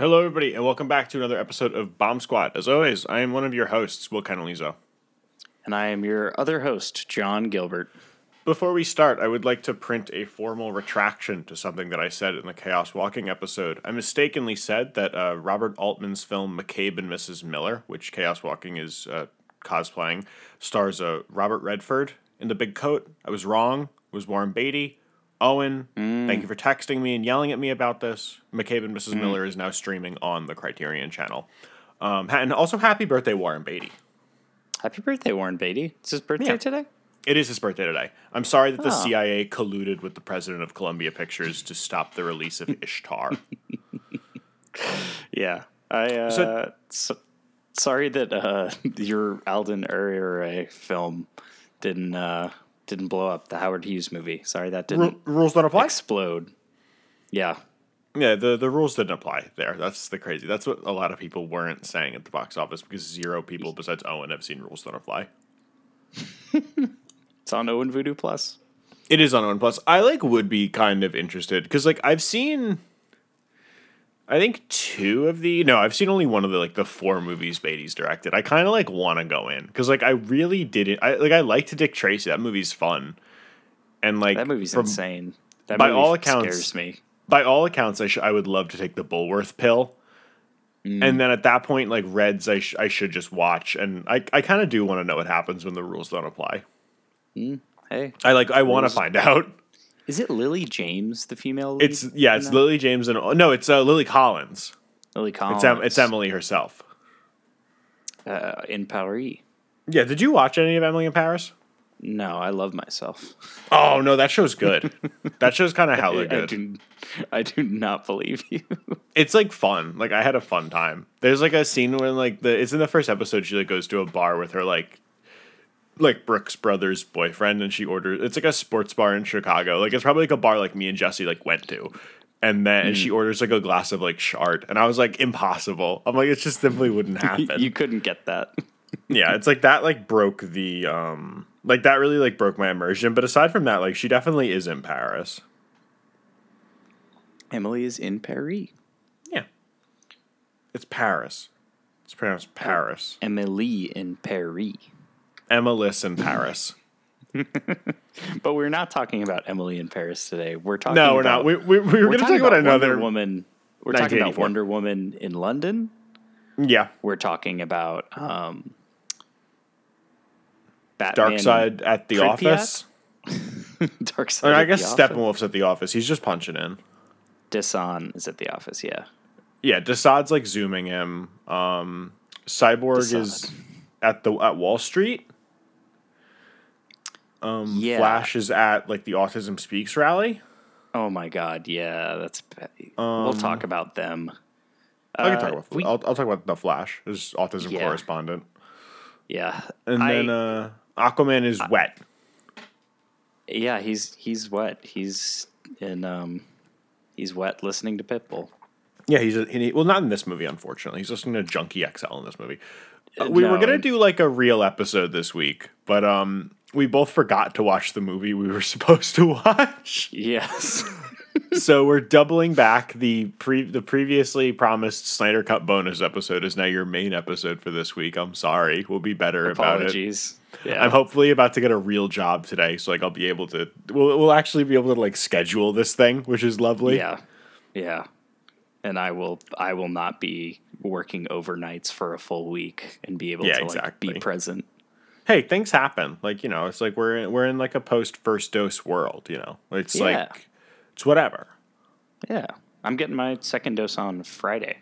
Hello, everybody, and welcome back to another episode of Bomb Squad. As always, I am one of your hosts, Will Kenalizo. And I am your other host, John Gilbert. Before we start, I would like to print a formal retraction to something that I said in the Chaos Walking episode. I mistakenly said that uh, Robert Altman's film McCabe and Mrs. Miller, which Chaos Walking is uh, cosplaying, stars uh, Robert Redford in the big coat. I was wrong. It was Warren Beatty. Owen, thank you for texting me and yelling at me about this. McCabe and Mrs. Miller is now streaming on the Criterion channel. Um, and also, happy birthday, Warren Beatty. Happy birthday, Warren Beatty. It's his birthday Yeah. today? It is his birthday today. I'm sorry that the Oh. CIA colluded with the president of Columbia Pictures to stop the release of Ishtar. Yeah. I uh So- so, sorry that uh your Alden Ehrenreich film didn't uh didn't blow up the Howard Hughes movie. Sorry that didn't Ru- rules don't apply. explode. Yeah. Yeah, the, the rules didn't apply there. That's the crazy. That's what a lot of people weren't saying at the box office because zero people besides Owen have seen rules don't apply. It's on Owen Voodoo Plus. It is on Owen Plus. I like would be kind of interested because like I've seen, I think two of the no, I've seen only one of the like the four movies Beatty's directed. I kind of like want to go in because like I really didn't. I like I liked Dick Tracy. That movie's fun, and like That movie's from- insane. That by movie all accounts- scares me. by all accounts, I sh- I would love to take the Bulworth pill. Mm. And then at that point, like Reds, I, sh- I should just watch, and I, I kind of do want to know what happens when the rules don't apply. Mm. Hey, I like I want to find out. Is it Lily James, the female lead? It's yeah, in it's that? Lily James and no, it's uh, Lily Collins. Lily Collins. It's em- it's Emily herself. uh, in Paris. Yeah, did you watch any of Emily in Paris? No, I love myself. Oh no, that show's good. that show's kind of hella I good. do, I do not believe you. It's like fun. Like I had a fun time. There's like a scene when like the it's in the first episode. She like goes to a bar with her like like Brooks Brothers boyfriend, and she orders. It's like a sports bar in Chicago. Like it's probably like a bar like me and Jesse like went to. And then and she orders like a glass of like Chart, and I was like, impossible. I'm like, it just simply wouldn't happen. you couldn't get that. yeah, it's like that like broke the um like that really like broke my immersion. But aside from that, like she definitely is in Paris. Emily is in Paris. Yeah, it's Paris. It's pronounced Paris. Emily in Paris. Emma Liss in Paris. But we're not talking about Emily in Paris today. We're talking. No, we're about, not. We, we, we were going to talk talking about, another. Wonder Woman. We're talking about Wonder Woman in London. Yeah, We're talking about um, Batman. Darkseid at the Pripyat? office. Darkseid. I guess. Steppenwolf's at the office. He's just punching in. Desaad is at the office. Yeah. Yeah, Desaad's like zooming him. Um, Cyborg is at the at Wall Street. Um, Yeah. Flash is at like the Autism Speaks rally. Oh my God. Yeah, that's. bad. we'll talk about them. I can Uh, talk about. we- I'll, I'll talk about the Flash, his autism Yeah. correspondent, Yeah. and I- then uh, Aquaman is wet. Yeah, he's he's wet. He's in um he's wet listening to Pitbull. Yeah, he's a, he, well, not in this movie, unfortunately. He's listening to Junkie XL in this movie. Uh, we were gonna do like a real episode this week, but um, we both forgot to watch the movie we were supposed to watch. Yes. so we're doubling back. The pre the previously promised Snyder Cut bonus episode is now your main episode for this week. I'm sorry. We'll be better about it. Apologies. Yeah. I'm hopefully about to get a real job today, so like I'll be able to. We'll, we'll actually be able to like schedule this thing, which is lovely. yeah. Yeah. And I will I will not be working overnights for a full week and be able Yeah, to like exactly. be present. hey, things happen. Like you know, it's like we're in, we're in like a post first dose world. You know, it's Yeah. like it's whatever. Yeah. I'm getting my second dose on Friday.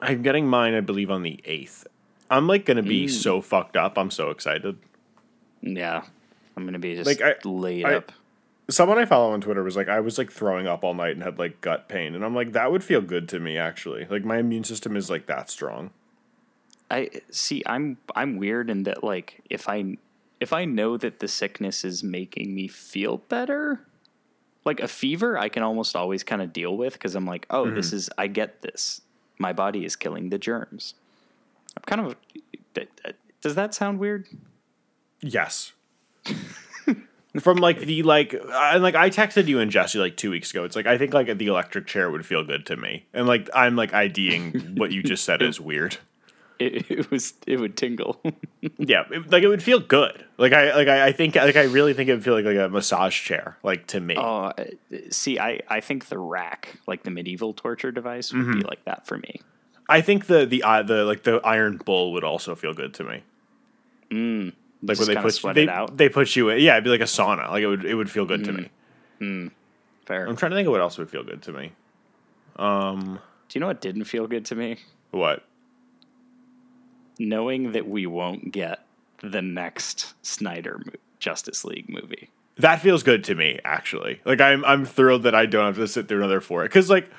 I'm getting mine, I believe, on the eighth. I'm like gonna be mm. so fucked up. I'm so excited. Yeah. I'm gonna be just Like, I- laid I- up. Someone I follow on Twitter was like, I was like throwing up all night and had like gut pain, and I'm like, that would feel good to me actually. Like my immune system is like that strong. I see. I'm I'm weird in that like if I if I know that the sickness is making me feel better, like a fever, I can almost always kind of deal with because I'm like, oh, this mm-hmm. is I get this. My body is killing the germs. I'm kind of. Does that sound weird? Yes. from like the like and like I texted you and Jesse like two weeks ago. It's like I think like the electric chair would feel good to me, and like I'm like IDing what you just said is weird. It, it was it would tingle. Yeah, it, like it would feel good. Like I like I, I think like I really think it would feel like like a massage chair, like to me. oh, uh, see, I I think the rack, like the medieval torture device, would Mm-hmm. be like that for me. I think the the uh, the like the iron bull would also feel good to me. Mm, Like just when they sweat they, it out. they put you in. Yeah, it'd be like a sauna. Like it would it would feel good to me. Fair. I'm trying to think of what else would feel good to me. Um, Do you know what didn't feel good to me? what? Knowing that we won't get the next Snyder mo- Justice League movie. That feels good to me, actually. Like I'm I'm thrilled that I don't have to sit through another four. Because like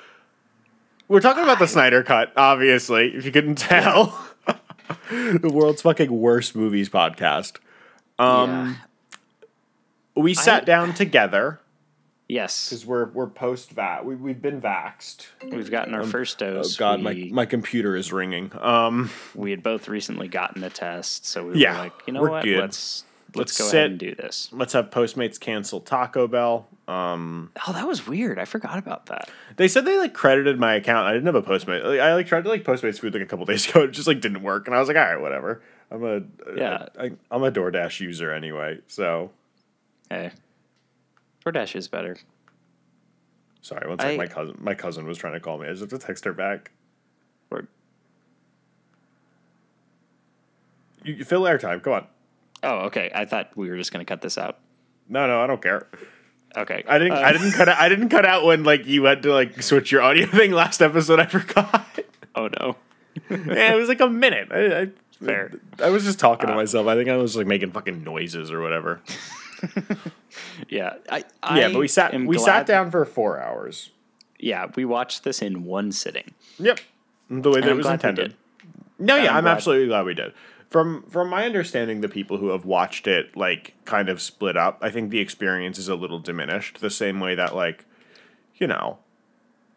we're talking about the Snyder cut, obviously, if you couldn't tell. the world's fucking worst movies podcast. Um we sat I- down together Yes, because we're we're post vax. We we've been vaxed. we've gotten our first dose. Oh dose. god, we, my my computer is ringing. Um we had both recently gotten a test, so we Yeah, were like, you know what? good. Let's Let's let's, go sit. ahead and do this. let's have Postmates cancel Taco Bell. Um Oh, that was weird. I forgot about that. They said they like credited my account. I didn't have a Postmate. Like, I like tried to like Postmates food like a couple days ago. It just like didn't work, and I was like, all right, whatever. I'm a Yeah. I, I'm a DoorDash user anyway. So Hey, DoorDash is better. sorry. One second. I- My cousin my cousin was trying to call me. I just have to text her back. Or, You, you fill airtime. Come on. Oh, okay. I thought we were just gonna cut this out. No, no, I don't care. Okay. I didn't. I didn't cut. Out, I didn't cut out when like you had to like switch your audio thing last episode. I forgot. Oh no. yeah, it was like a minute. I, I, Fair. I was just talking to Uh, myself. I think I was like making fucking noises or whatever. Yeah. I, yeah, but we sat we sat down for four hours. Yeah, we watched this in one sitting. Yep, the way that I'm it was intended. No, yeah, I'm I'm, absolutely glad we did. From from my understanding, the people who have watched it like kind of split up. I think the experience is a little diminished. The same way that like, you know,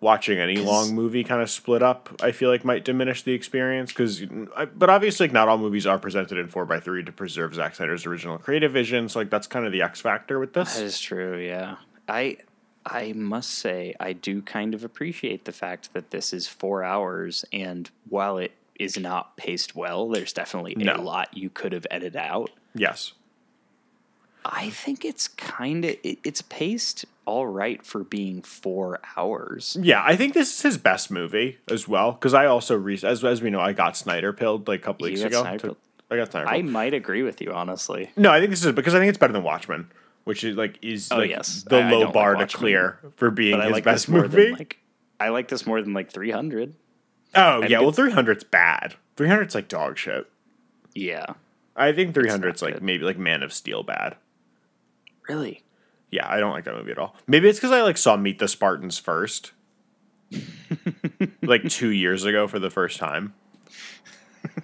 watching any long movie kind of split up. I feel like might diminish the experience because, but obviously, like, not all movies are presented in four x three to preserve Zack Snyder's original creative vision. So like that's kind of the X factor with this. That is true. Yeah. I I must say I do kind of appreciate the fact that this is four hours, and while it is not paced well, there's definitely No. a lot you could have edited out. Yes. I think it's kind of it, it's paced all right for being four hours. Yeah, I think this is his best movie as well. Because I also re- as as we know, I got Snyder pilled like a couple You weeks ago. To- I got Snyder. I might agree with you, honestly. no, I think this is because I think it's better than Watchmen, which is like is Oh, like yes. the I- I low like bar to clear for being his like best movie. like I like this more than like 300. Oh yeah, well it's- 300's bad. 300's like dog shit. Yeah, I think not 300's like good. maybe like Man of Steel bad. really. Yeah, I don't like that movie at all. Maybe it's because I like saw Meet the Spartans first, like two years ago for the first time.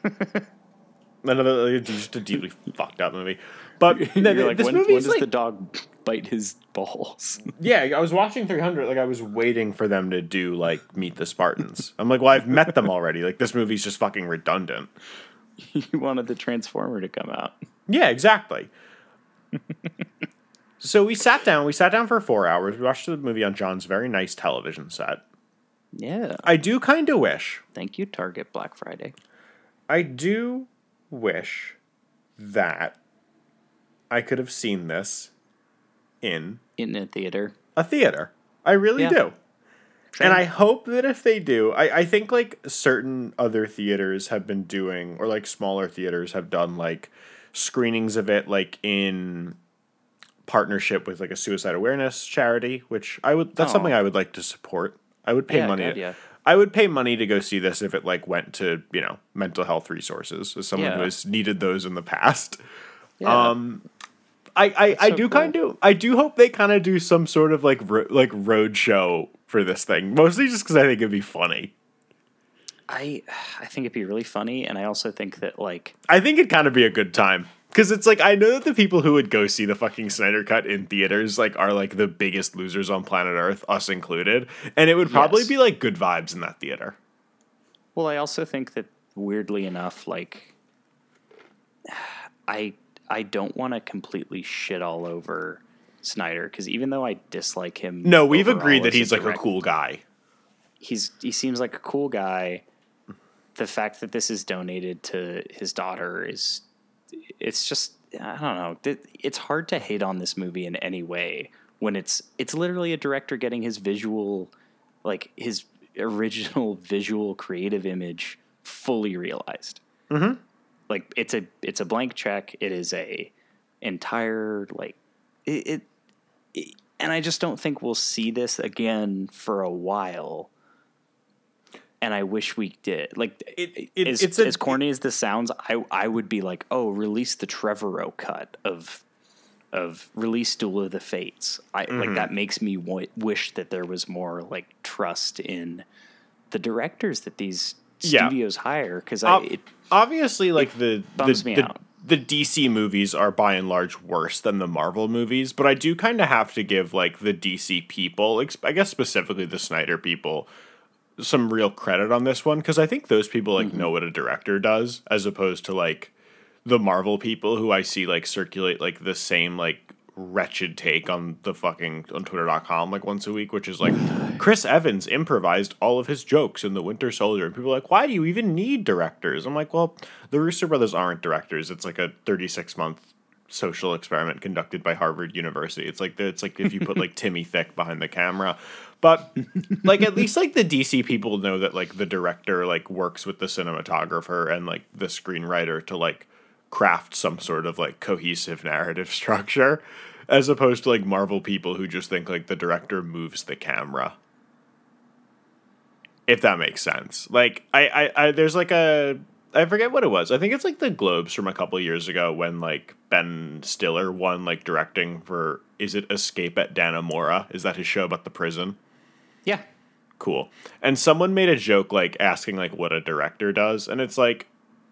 Another like, just a deeply fucked up movie, but no, You're like, this when, when movie's does like the dog bite his balls? yeah. I was watching 300, like I was waiting for them to do like Meet the Spartans. I'm like, well, I've met them already. Like this movie's just fucking redundant. you wanted the Transformer to come out. Yeah, exactly. so we sat down. We sat down for four hours. We watched the movie on John's very nice television set. Yeah. I do kind of wish Thank you, Target Black Friday. I do wish that I could have seen this in In a theater. a theater. I really Yeah. do. Same. And I hope that if they do, I, I think like certain other theaters have been doing, or like smaller theaters have done like screenings of it, like in partnership with like a suicide awareness charity, which I would, that's Oh. something I would like to support. I would pay Yeah, money. good, yeah. I would pay money to go see this if it like went to, you know, mental health resources as someone who has needed those in the past. Yeah. Um, I I, I so do cool. kind of I do hope they kind of do some sort of like ro- like road show for this thing. Mostly just because I think it'd be funny. I I think it'd be really funny, and I also think that like I think it'd kind of be a good time because it's like I know that the people who would go see the fucking Snyder Cut in theaters like are like the biggest losers on planet Earth, us included, and it would probably Yes. be like good vibes in that theater. Well, I also think that weirdly enough, like I I don't want to completely shit all over Snyder because even though I dislike him, No, we've agreed that he's like a cool guy. He's he seems like a cool guy. The fact that this is donated to his daughter is, it's just I don't know. It's hard to hate on this movie in any way when it's it's literally a director getting his visual, like his original visual creative image fully realized. Mm-hmm. Like it's a it's a blank check. It is a entire like it, it, it- and i just don't think we'll see this again for a while. And i wish we did. Like It- it- as, it's a- as corny as this sounds i i would be like oh release the trevorrow cut of of release duel of the fates. I Mm-hmm. like that makes me w- wish that there was more like trust in the directors that these Yeah. studios hire because i it, obviously, like the bums the, me the, out. the DC movies are by and large worse than the Marvel movies, but I do kind of have to give like the DC people, I guess specifically the Snyder people, some real credit on this one because I think those people like Mm-hmm. know what a director does as opposed to like the Marvel people who I see like circulate like the same like wretched take on the fucking on twitter.com like once a week which is like Chris Evans improvised all of his jokes in the Winter Soldier and people are like why do you even need directors? I'm like well the rooster brothers aren't directors. It's like a 36 month social experiment conducted by Harvard University. It's like it's like if you put like Timmy Thick behind the camera. But like at least like the DC people know that like the director like works with the cinematographer and like the screenwriter to like craft some sort of like cohesive narrative structure as opposed to like Marvel people who just think like the director moves the camera. If that makes sense. Like I I, I there's like a I forget what it was. I think it's like the Globes from a couple years ago when like Ben Stiller won like directing for is it Escape at Dannemora? Is that his show about the prison? yeah cool. And someone made a joke like asking like what a director does, and it's like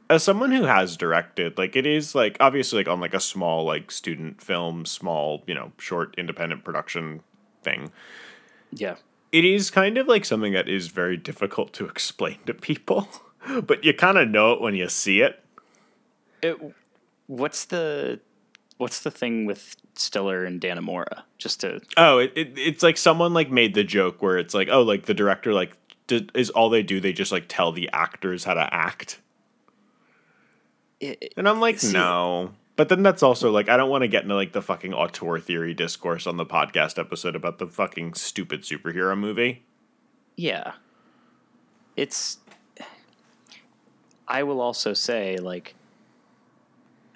as someone who has directed, like it is like obviously like on like a small like student film, small, you know, short independent production thing. yeah It is kind of like something that is very difficult to explain to people, but you kind of know it when you see it. It, what's the what's the thing with Stiller and Dannemora? Just to Oh, it, it it's like someone like made the joke where it's like, oh, like the director like d- is all they do they just like tell the actors how to act. It, And I'm like, no. But then that's also like I don't want to get into like the fucking auteur theory discourse on the podcast episode about the fucking stupid superhero movie. yeah. It's I will also say like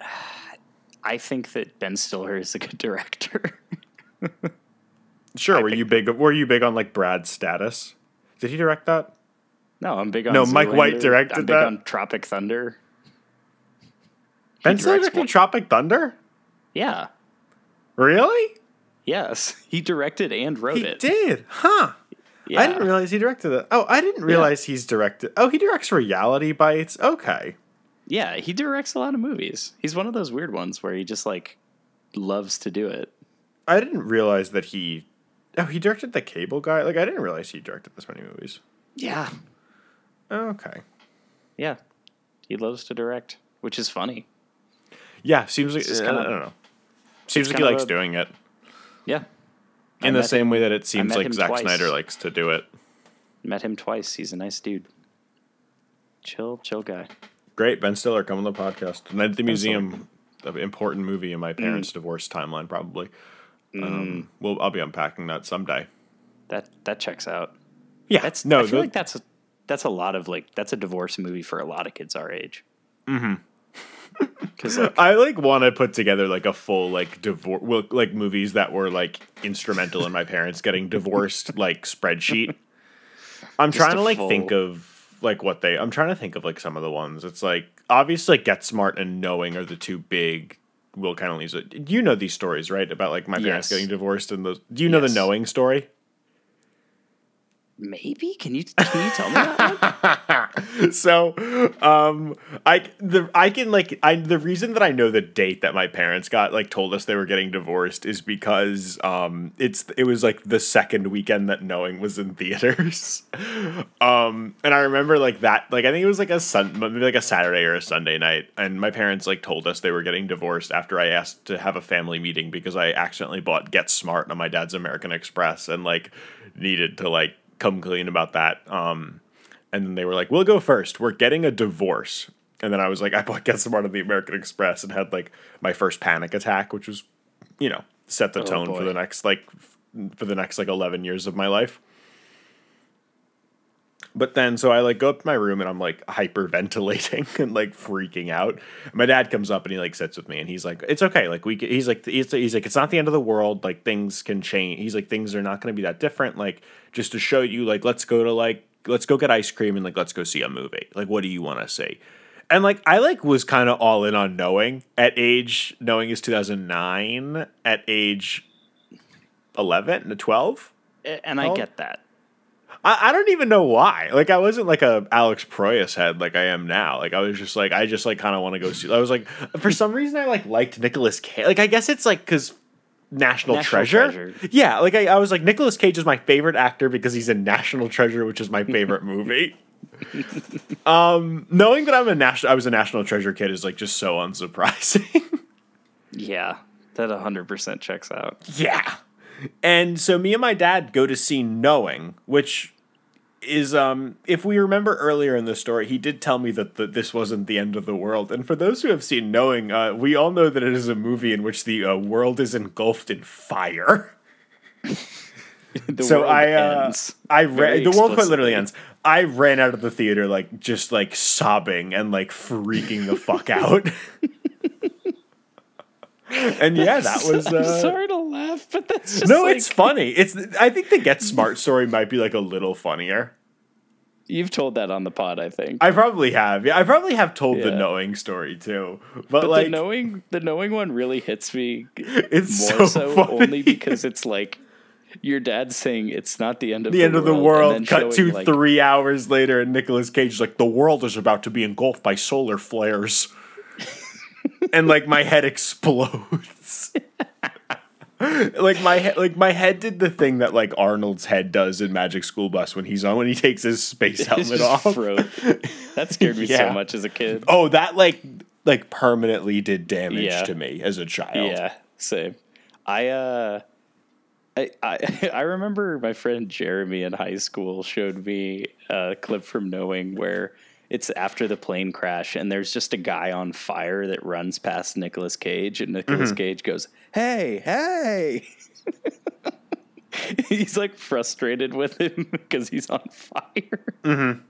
I think that Ben Stiller is a good director. Sure, were you big were you big on like Brad's status? Did he direct that? no, I'm big on No, Mike White directed I'm big that? on Tropic Thunder. Ben directed one- Tropic Thunder? Yeah. Really? Yes. He directed and wrote He it. did. Huh. Yeah. I didn't realize he directed it. Oh, I didn't realize he's directed. Oh, he directs Reality Bites. Okay. Yeah, he directs a lot of movies. He's one of those weird ones where he just like loves to do it. I didn't realize that he Oh, he directed The Cable Guy. Like I didn't realize he directed this many movies. Yeah. Okay. Yeah. He loves to direct, which is funny. Yeah, seems like just I, kinda- don't know. Seems like he likes a- doing it Yeah. I in the same him- way that it seems like Zack twice. Snyder likes to do it. Met him twice. He's a nice dude. Chill, chill guy. Great, Ben Stiller, come on the podcast. Night at the Ben Stiller. Museum, an important movie in my parents' divorce timeline, probably. Um, well, I'll be unpacking that someday. That that checks out. Yeah, That's no, I feel the- like that's a, that's a lot of like that's a divorce movie for a lot of kids our age. Mm-hmm. Because like I like want to put together like a full like divorce, well, like movies that were like instrumental in my parents getting divorced, like spreadsheet. I'm trying to like full- think of like what they. I'm trying to think of like some of the ones. It's like obviously like Get Smart and Knowing are the two big. Will kind of leaves it. You know these stories, right? About like my parents Yes. getting divorced and those. Do you know Yes. the Knowing story? maybe can you can you tell me that one? so um i the i can like i the reason that i know the date that my parents got like told us they were getting divorced is because um it's it was like the second weekend that knowing was in theaters. Um and i remember like that like i think it was like a sun maybe like a saturday or a sunday night and my parents like told us they were getting divorced after i asked to have a family meeting because i accidentally bought get smart on my dad's american express and like needed to like come clean about that. Um and then they were like, "We'll go first. We're getting a divorce." And then I was like, I bought Get Smart on the American Express and had like my first panic attack, which was, you know, set the Oh, tone for the next like for the next like eleven years of my life. But then, so I like go up to my room and I'm like hyperventilating and like freaking out. My dad comes up and he like sits with me and he's like, "It's okay. Like we, he's like, he's, he's like, it's not the end of the world. Like things can change. He's like, things are not going to be that different. Like just to show you, like let's go to like let's go get ice cream and like let's go see a movie. Like what do you want to see?" And like I like was kind of all in on knowing at age knowing is 2009 at age 11 to 12. and I Oh. get that. I, I don't even know why. Like I wasn't like a Alex Proyas head like I am now. Like I was just like I just like kind of want to go see. I was like for some reason I like liked Nicolas Cage. Like I guess it's like because National, National Treasure. Treasure. Yeah, like I, I was like Nicolas Cage is my favorite actor because he's in National Treasure, which is my favorite movie. um, knowing that I'm a national, I was a National Treasure kid is like just so unsurprising. Yeah, that hundred percent checks out. Yeah. And so me and my dad go to see Knowing, which is um if we remember earlier in the story, he did tell me that the, this wasn't the end of the world. And for those who have seen Knowing, uh, we all know that it is a movie in which the uh, world is engulfed in fire. So I uh, ends I ran the world quite literally ends. I ran out of the theater like just like sobbing and like freaking the fuck out. and yeah, that was I'm uh, sorry to laugh, but that's just No, like, it's funny. It's I think the Get Smart story might be like a little funnier. You've told that on the pod, I think. I probably have. Yeah, I probably have told the knowing story too. But, but like the knowing the knowing one really hits me it's more so, so, funny. only because it's like your dad saying it's not the end of the the, end of the world cut to like, three hours later and Nicolas Cage is like the world is about to be engulfed by solar flares. And like my head explodes. like my head like my head did the thing that like Arnold's head does in Magic School Bus when he's on when he takes his space helmet off. froze. That scared me Yeah. so much as a kid. Oh, that like like permanently did damage Yeah. to me as a child. Yeah, same. I uh I, I I remember my friend Jeremy in high school showed me a clip from Knowing where it's after the plane crash and there's just a guy on fire that runs past Nicolas Cage and Nicolas mm-hmm. Cage goes, "Hey, hey." he's like frustrated with him because he's on fire. Mm-hmm.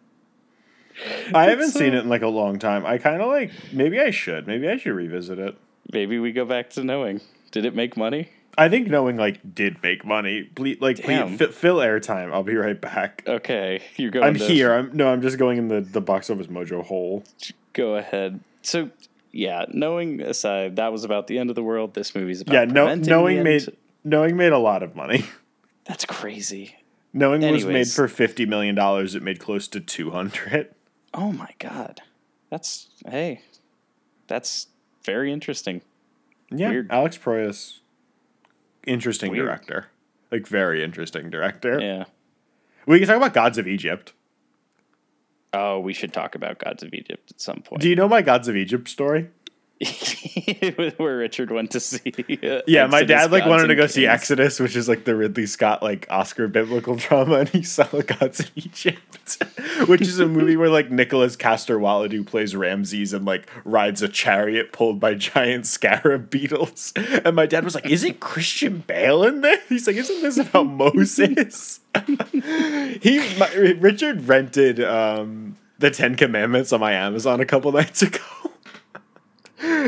I haven't so- seen it in like a long time. I kind of like maybe I should. Maybe I should revisit it. Maybe we go back to Knowing. Did it make money? I think knowing like did make money. Ple- like Damn. please, fi- fill airtime. I'll be right back. Okay, you're going I'm to here. I'm no. I'm just going in the the box office mojo hole. go ahead. So yeah, knowing aside, that was about the end of the world. This movie's about Yeah, no, knowing made knowing made a lot of money. That's crazy. knowing was made for fifty million dollars. It made close to two hundred. Oh my god, that's hey, that's very interesting. Yeah, Weird. Alex Proyas, interesting Weird. director. Like very interesting director. Yeah. We can talk about Gods of Egypt. Oh, we should talk about Gods of Egypt at some point. Do you know my Gods of Egypt story? Where Richard went to see. uh, Yeah, my Exodus, dad like Gods wanted to go see Exodus, which is like the Ridley Scott like Oscar biblical drama, and he saw the Gods of Egypt, which is a movie where like Nicholas Coster-Waldau plays Ramses and like rides a chariot pulled by giant scarab beetles. And my dad was like, "Isn't Christian Bale in there?" He's like, "Isn't this about Moses?" he my, Richard rented um, the Ten Commandments on my Amazon a couple nights ago.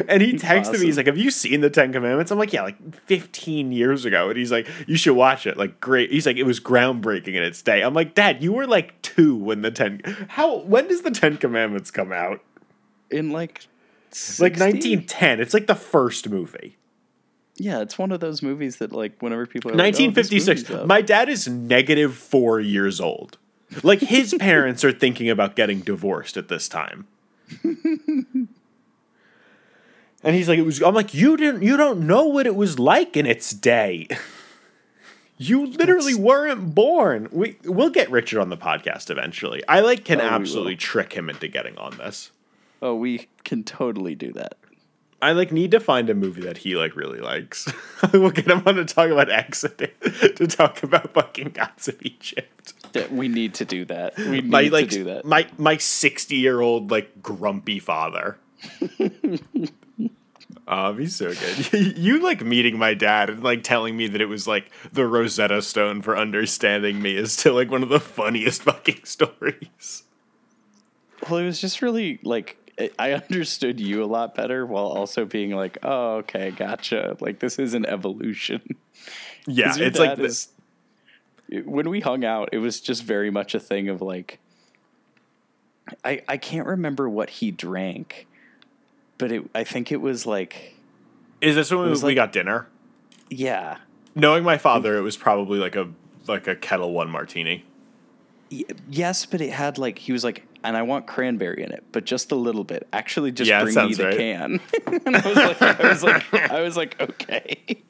And he texted me, he's like, Have you seen the Ten Commandments? I'm like, Yeah, like 15 years ago. And he's like, You should watch it. Like, great. He's like, It was groundbreaking in its day. I'm like, Dad, you were like two when the Ten. How, when does the Ten Commandments come out? in like Like 1910. It's like the first movie. Yeah, it's one of those movies that like whenever people are like, "Oh, 1956. My dad is negative four years old. Like his parents are thinking about getting divorced at this time. and he's like, it was. I'm like, you didn't. You don't know what it was like in its day. You literally weren't born. We we'll get Richard on the podcast eventually. I like can Oh, absolutely trick him into getting on this. oh, we can totally do that. I like need to find a movie that he like really likes. we'll get him on to talk about Exodus, to talk about fucking Gods of Egypt. Yeah, We need to do that. We need My like to do that. my my sixty year old like grumpy father. Oh, he's so good. You like meeting my dad and like telling me that it was like the Rosetta Stone for understanding me is still like one of the funniest fucking stories. Well, it was just really like I- understood you a lot better while also being like, oh, okay, gotcha. Like this is an evolution. Yeah, it's like this. is- when we hung out, it was just very much a thing of like I I can't remember what he drank, but it I think it was like Is this when we, was we like- got dinner? yeah. Knowing my father, it was probably like a like a Ketel One martini. Y- Yes, but it had like he was like, and I want cranberry in it, but just a little bit. Actually, just Yeah, bring me the right. can. and I was like, I was like, I was like, okay.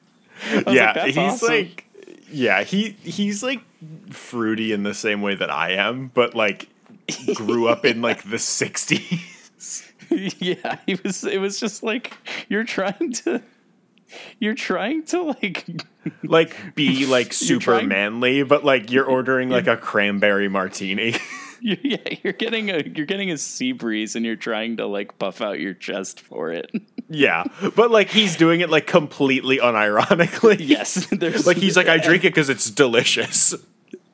Was yeah, like, "That's he's awesome." like, yeah, he he's like fruity in the same way that I am, but like grew up in like the '60s. yeah, he was. It was just like you're trying to, you're trying to like, like be like super trying- manly, but like you're ordering like a cranberry martini. yeah, you're getting a, you're getting a sea breeze, and you're trying to like puff out your chest for it. yeah, but like he's doing it like completely unironically. yes, like he's like I drink it because it's delicious.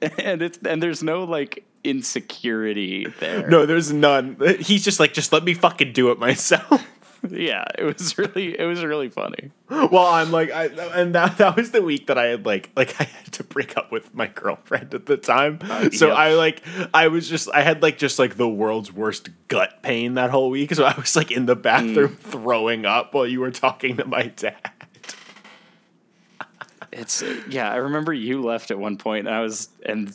and it's and there's no like insecurity there. No, there's none. He's just like just let me fucking do it myself. Yeah, it was really it was really funny. well, I'm like, I, and that that was the week that I had like like I had to break up with my girlfriend at the time. Uh, so yeah. I like I was just I had like just like the world's worst gut pain that whole week. So I was like in the bathroom hmm. throwing up while you were talking to my dad. It's yeah, I remember you left at one point and I was and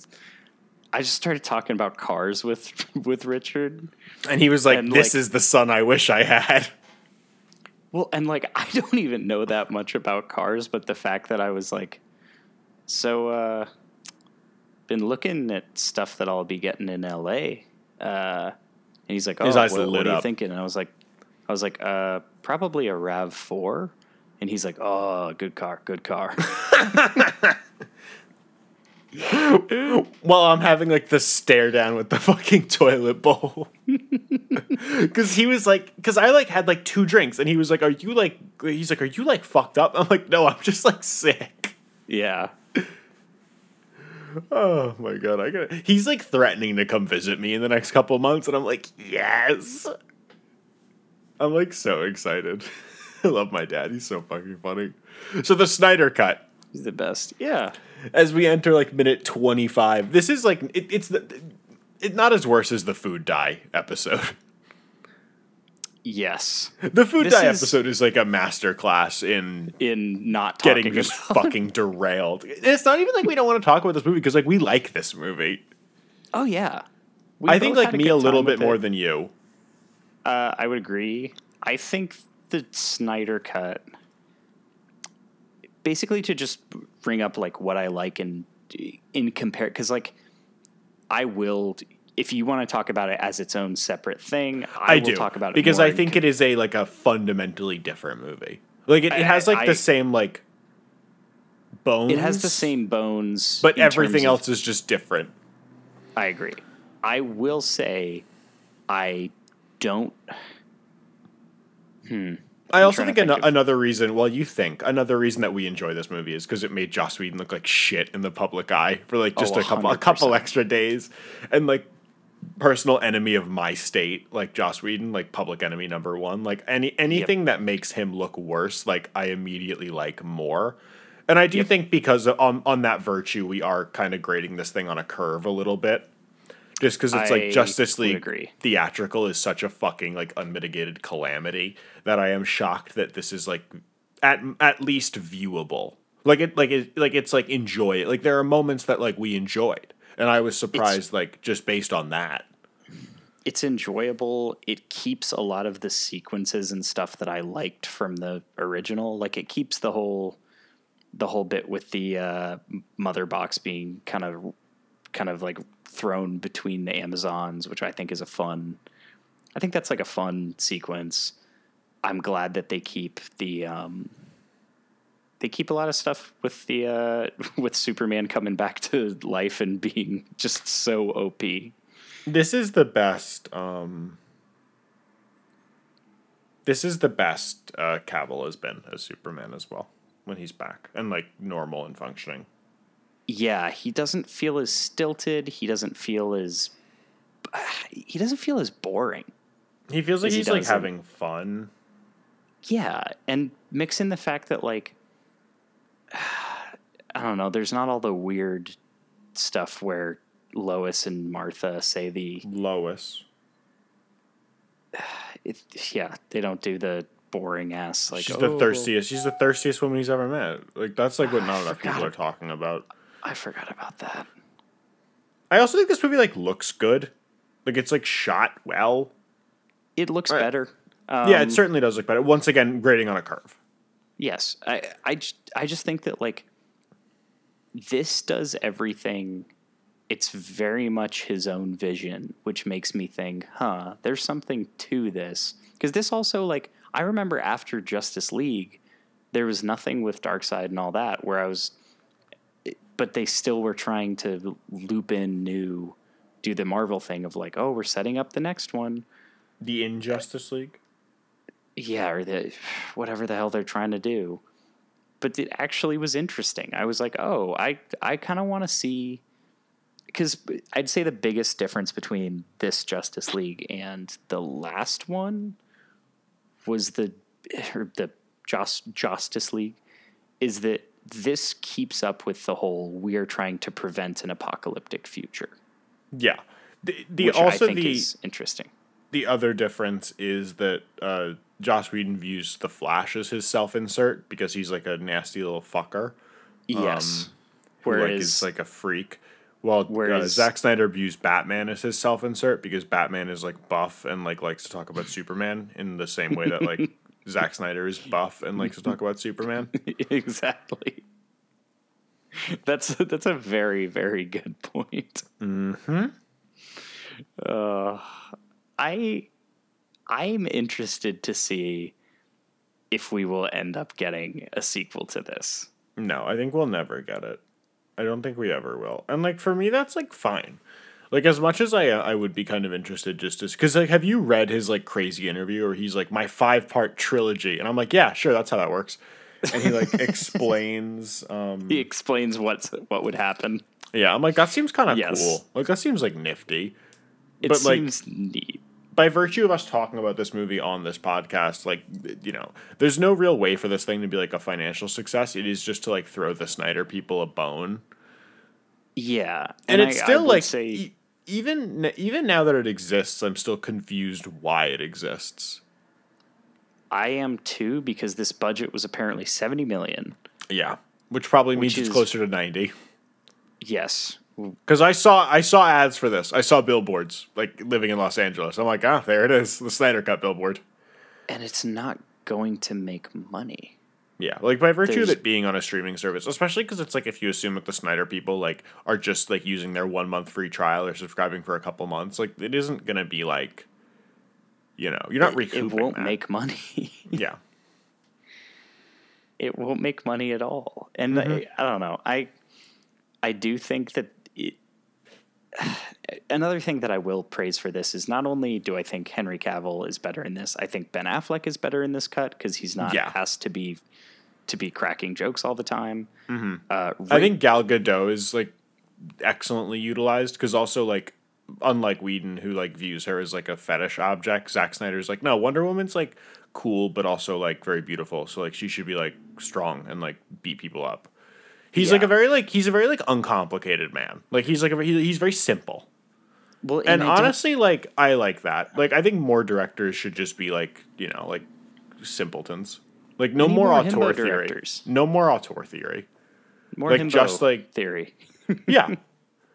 I just started talking about cars with with Richard. And he was like, And, "This like- is the son I wish I had." Well, and like I don't even know that much about cars, but the fact that I was like so uh been looking at stuff that I'll be getting in LA. Uh and he's like, "Oh, what, what are you thinking?" And I was like I was like, "Uh probably a RAV4." And he's like, "Oh, good car, good car." While I'm having like the stare down with the fucking toilet bowl. Cause he was like, cause I like had like two drinks and he was like, Are you like, he's like, Are you like fucked up? I'm like, No, I'm just like sick. yeah. Oh my god, I got He's like threatening to come visit me in the next couple months and I'm like, Yes. I'm like so excited. I love my dad. He's so fucking funny. So the Snyder cut. He's the best. Yeah. as we enter like minute 25 this is like it, it's the it, not as worse as the food dye episode Yes. the food This dye is- episode is like a master class in In not talking getting just about- fucking derailed it's not even like we don't want to talk about this movie because like we like this movie Oh yeah. We i think like had me a little bit more it. than you Uh, I would agree. I think the Snyder cut, basically, to just bring up like what I like and in compare, because like I will, if you want to talk about it as its own separate thing, I, i, will do talk about it because i think it is a like a fundamentally different movie like it, it has like I- the same like bones it has the same bones, but everything terms of- else is just different I agree. I will say, I don't. Hmm. I I'm also think, of- another reason, well, you think another reason that we enjoy this movie is because it made Joss Whedon look like shit in the public eye for like just Oh, a couple a couple extra days, and like personal enemy of my state, like Joss Whedon, like public enemy number one. Like any anything that makes him look worse, like I immediately like more. And I do Yep. think because on on that virtue, we are kind of grading this thing on a curve a little bit. Just because it's I like Justice League agree. theatrical is such a fucking like unmitigated calamity that I am shocked that this is like at at least viewable. Like it like it like it's like enjoy Like there are moments that like we enjoyed. And I was surprised it's, like just based on that. It's enjoyable. It keeps a lot of the sequences and stuff that I liked from the original. Like it keeps the whole the whole bit with the uh, mother box being kind of kind of like thrown between the Amazons, which I think is a fun. I think that's like a fun sequence. I'm glad that they keep the um, they keep a lot of stuff with the uh, with Superman coming back to life and being just so OP. This is the best. Um, this is the best uh, Cavill has been as Superman as well when he's back and like normal and functioning. Yeah, he doesn't feel as stilted. He doesn't feel as he doesn't feel as boring. He feels like he's he like having fun. Yeah, and mix in the fact that like I don't know, there's not all the weird stuff where Lois and Martha say the Lois. It, yeah, they don't do the boring ass like she's oh, the thirstiest. Oh. She's the thirstiest woman he's ever met. Like that's like what not enough people are talking about. I forgot about that. I also think this movie like looks good. Like it's like shot well. It looks better. Um, yeah, it um, certainly does look better. Once again, grading on a curve. Yes, I I just, I just think that like this does everything. It's very much his own vision, which makes me think, huh, there's something to this. Because this also like I remember after Justice League, there was nothing with Darkseid and all that where I was, but they still were trying to loop in new, do the Marvel thing of like, oh, we're setting up the next one. The Injustice League? Yeah, or the whatever the hell they're trying to do. But it actually was interesting. I was like, oh, I I kind of want to see because I'd say the biggest difference between this Justice League and the last one was the or the Just, Justice League is that this keeps up with the whole we're trying to prevent an apocalyptic future. Yeah. The, the also the interesting. The other difference is that uh, Joss Whedon views the Flash as his self insert because he's like a nasty little fucker. Yes. Um, who Whereas, like is like a freak. Well, uh, Whereas, uh, Zack Snyder views Batman as his self insert because Batman is like buff and like likes to talk about Superman in the same way that like Zack Snyder is buff and likes to talk about Superman. exactly. That's that's a very very good point. Hmm. Uh, I I'm interested to see if we will end up getting a sequel to this. No, I think we'll never get it. I don't think we ever will. And like for me, that's like fine. Like as much as I uh, I would be kind of interested just to because like have you read his like crazy interview where he's like my five part trilogy and I'm like yeah sure that's how that works and he like explains um he explains what's what would happen yeah I'm like that seems kind of yes. cool like that seems like nifty it but, seems like, neat by virtue of us talking about this movie on this podcast, like you know, there's no real way for this thing to be like a financial success. It is just to like throw the Snyder people a bone. Yeah, and, and it's I, still I like say, even even now that it exists, I'm still confused why it exists. I am too because this budget was apparently seventy million. Yeah, which probably which means is, it's closer to ninety. Yes, because I saw I saw ads for this. I saw billboards like living in Los Angeles. I'm like, ah, there it is, the Snyder Cut billboard. And it's not going to make money. Yeah, like by virtue There's... of it being on a streaming service, especially because it's like if you assume that the Snyder people like are just like using their one month free trial or subscribing for a couple months, like it isn't gonna be like, you know, you're not it, recouping. It won't that. make money. yeah, it won't make money at all. And mm-hmm. I, I don't know. I I do think that another thing that I will praise for this is not only do I think Henry Cavill is better in this, I think Ben Affleck is better in this cut because he's not yeah. asked to be to be cracking jokes all the time. Mm-hmm. Uh, I think Gal Gadot is like excellently utilized because also like unlike Whedon who like views her as like a fetish object, Zack Snyder's like no Wonder Woman's like cool but also like very beautiful, so like she should be like strong and like beat people up. He's yeah. like a very like he's a very like uncomplicated man. Like he's like a, he, he's very simple. Well, and, and honestly, like I like that. Like I think more directors should just be like you know like simpletons. Like no more, more auteur theory. directors. No more auteur theory. More like, just, like- theory. Yeah.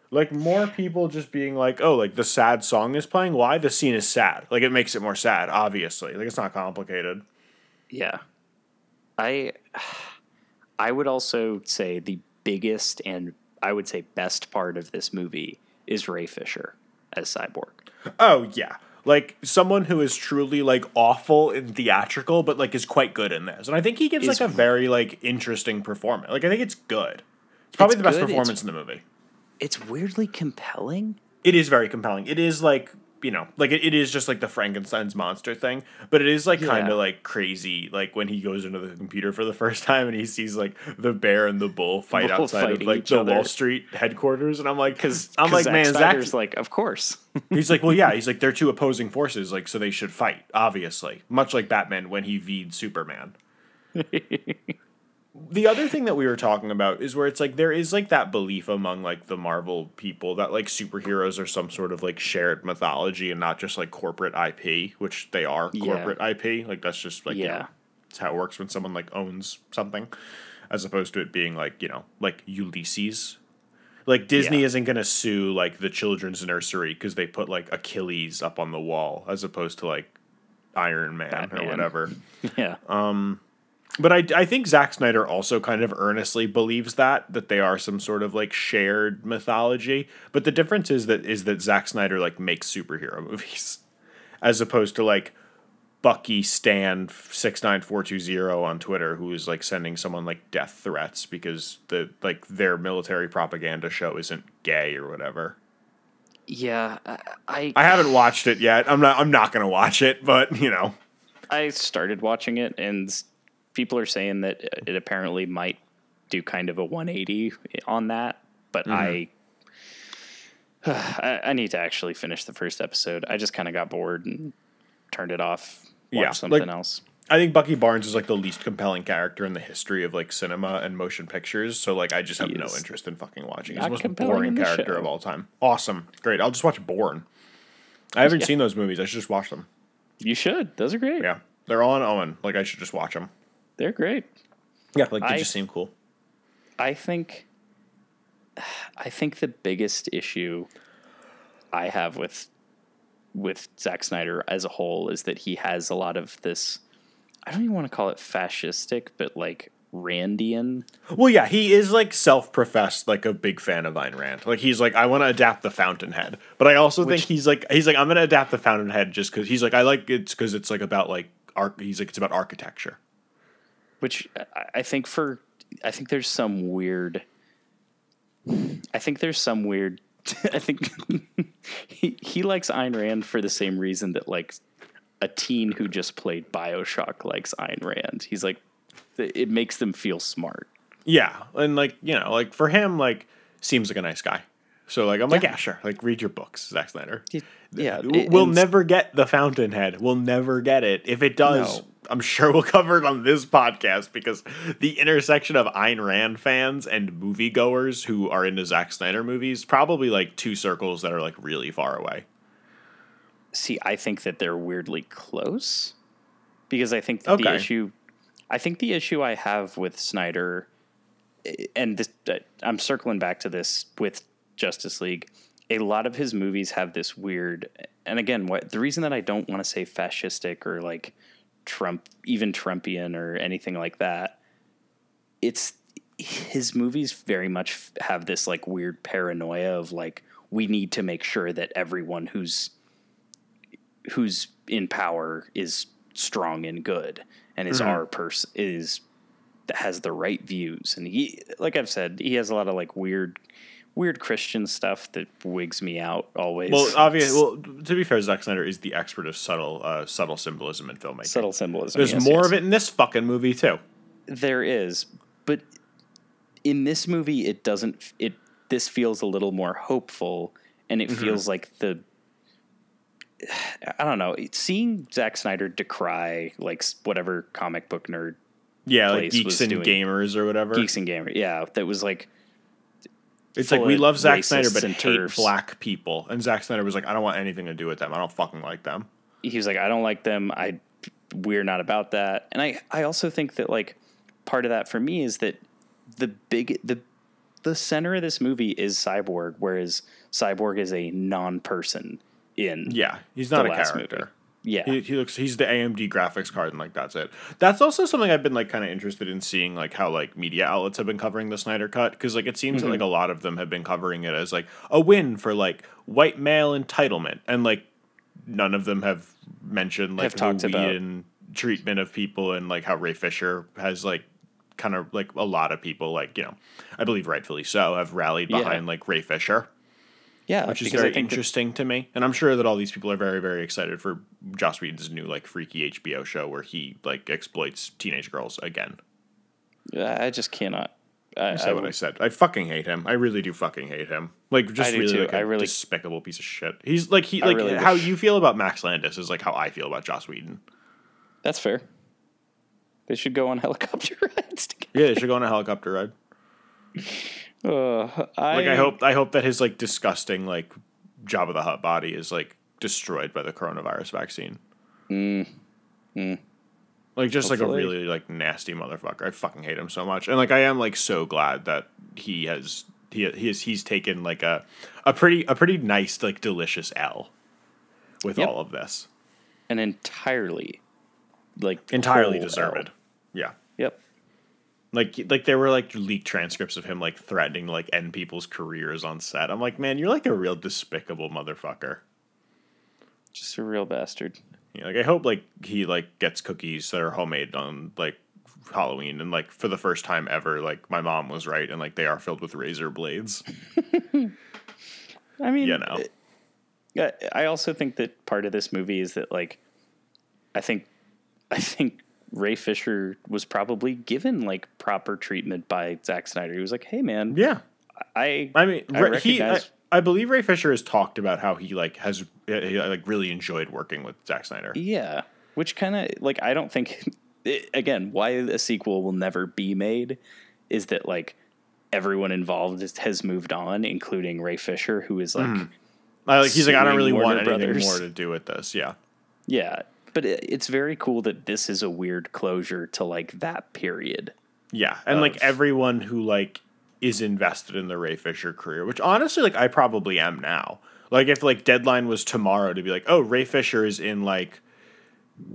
like more people just being like, "Oh, like the sad song is playing. Why? The scene is sad. Like it makes it more sad, obviously. Like it's not complicated." Yeah. I I would also say the biggest and I would say best part of this movie is Ray Fisher as Cyborg. Oh, yeah. Like someone who is truly like awful in theatrical but like is quite good in this. And I think he gives Is- like a very like interesting performance. Like I think it's good. It's probably It's the best good, it's- performance in the movie. It's weirdly compelling. It is very compelling. It is like you know, like it, it is just like the Frankenstein's monster thing, but it is like kind Yeah. of like crazy. Like when he goes into the computer for the first time and he sees like the bear and the bull fight Bull outside of like the other. Wall Street headquarters, and I'm like, Because I'm like, man. Snyder's like, of course. He's like, well, yeah. He's like, they're two opposing forces, like so they should fight, obviously. Much like Batman when he viewed Superman. the other thing that we were talking about is where it's like there is like that belief among like the Marvel people that like superheroes are some sort of like shared mythology and not just like corporate IP, which they are Yeah. corporate IP. Like that's just like you Yeah. know, it's how it works when someone like owns something, as opposed to it being like you know like Ulysses. Like Disney Yeah. isn't gonna sue like the children's nursery because they put like Achilles up on the wall as opposed to like Iron Man or whatever. yeah. Um, But I, I think Zack Snyder also kind of earnestly believes that that they are some sort of like shared mythology. But the difference is that is that Zack Snyder like makes superhero movies, as opposed to like Bucky Stan six nine four two zero on Twitter, who is like sending someone like death threats because the like their military propaganda show isn't gay or whatever. yeah. I, I I haven't watched it yet. I'm not. I'm not gonna watch it, but you know. I started watching it, and people are saying that it apparently might do kind of a 180 on that. But Mm-hmm. I, I, I need to actually finish the first episode. I just kind of got bored and turned it off. Watched Yeah, something like- else. I think Bucky Barnes is like the least compelling character in the history of like cinema and motion pictures. So like I just have no interest in fucking watching. He's the most boring the character show. of all time. Awesome, great. I'll just watch Bourne. I haven't Yeah. seen those movies. I should just watch them. You should. Those are great. Yeah, they're all on Owen. Like I should just watch them. They're great. Yeah, like they I- just seem cool. I think I think the biggest issue I have with with Zack Snyder as a whole is that he has a lot of this I don't even want to call it fascistic, but like Randian. Well, yeah, he is like self-professed like a big fan of Ayn Rand. Like he's like I want to adapt the Fountainhead, but I also Which- think he's like he's like I'm gonna adapt the Fountainhead just because he's like I like it's because it's like about like art. He's like it's about architecture. Which I- I think for I think there's some weird I think there's some weird I think he he likes Ayn Rand for the same reason that like a teen who just played BioShock likes Ayn Rand. He's like it makes them feel smart. Yeah, and like you know, like for him, like seems like a nice guy. So like I'm like Yeah. yeah, sure. Like read your books, Zack Snyder. Yeah, we'll and- never get the Fountainhead. We'll never get it. If it does, No. I'm sure we'll cover it on this podcast because the intersection of Ayn Rand fans and moviegoers who are into Zack Snyder movies probably like two circles that are like really far away. See, I think that they're weirdly close because I think that the issue, I think the issue I have with Snyder, eh, and this, uh, I'm circling back to this with Justice League. A lot of his movies have this weird, and again, what the reason that I don't want to say fascistic or like Trump, even Trumpian or anything like that, it's his movies very much have this like weird paranoia of like we need to make sure that everyone who's who's in power is strong and good and is mm-hmm. our person is that has the right views. And he like I've said he has a lot of like weird weird Christian stuff that wigs me out always. Well, obviously, well, to be fair, Zack Snyder is the expert of subtle, uh, subtle symbolism in filmmaking. subtle symbolism. There's yes, more yes. of it in this fucking movie too. There is, but in this movie, it doesn't. It this feels a little more hopeful, and Mm-hmm. it feels like the. I don't know. Seeing Zack Snyder decry like whatever comic book nerd Yeah, like geeks and doing- gamers or whatever. geeks and gamers, yeah, that was like It's like we love Zack Snyder, but hate turfs. black people. And Zack Snyder was like, I don't want anything to do with them. I don't fucking like them. he was like, I don't like them. I we're not about that. And I I also think that like part of that for me is that the big the the center of this movie is Cyborg, whereas Cyborg is a non-person in Yeah, he's not a character. movie. Yeah. He, he looks he's the AMD graphics card and like that's it. That's also something I've been like kind of interested in seeing like how like media outlets have been covering the Snyder cut because like it seems that like mm-hmm. a lot of them have been covering it as like a win for like white male entitlement and like none of them have mentioned like Have talked the about- treatment of people and like how Ray Fisher has like kind of like a lot of people like you know I believe rightfully so have rallied Yeah. behind like Ray Fisher yeah, which is very I think that- interesting to me. And I'm sure that all these people are very, very excited for Joss Whedon's new like freaky HBO show where he like exploits teenage girls again. I just cannot. I, I said what I said. I fucking hate him. I really do fucking hate him. Like just I really too. like a I really- despicable piece of shit. He's like he like really how wish- you feel about Max Landis is like how I feel about Joss Whedon. that's fair. They should go on helicopter rides together. Yeah, they should go on a helicopter ride. Uh, I, Like I hope I hope that his like disgusting like Jabba the Hutt body is like destroyed by the coronavirus vaccine. Like just like a really like nasty motherfucker. I fucking hate him so much. And like I am like so glad that he has he he has, he's taken like a a pretty a pretty nice like delicious L with Yep. all of this. an entirely like Entirely deserved. L. Yeah. Like like there were like leaked transcripts of him like threatening to like end people's careers on set. I'm like, man, you're like a real despicable motherfucker. Just a real bastard. Yeah, like I hope like he like gets cookies that are homemade on like Halloween and like for the first time ever, like my mom was right and like they are filled with razor blades. I mean, You know. I I also think that part of this movie is that like, I think, I think Ray Fisher was probably given like proper treatment by Zack Snyder. He was like, "Hey, man, Yeah. I I mean, I he I, I believe Ray Fisher has talked about how he like has he, like really enjoyed working with Zack Snyder. Yeah, which kind of like I don't think it, again why a sequel will never be made is that like everyone involved is, has moved on, including Ray Fisher, who is like mm-hmm. I, like he's like I don't really want Warner anything Brothers. more to do with this. Yeah. yeah. But it, it's very cool that this is a weird closure to like that period. Yeah, and like everyone who like is invested in the Ray Fisher career, which honestly, like I probably am now. Like if like deadline was tomorrow to be like, oh, Ray Fisher is in like,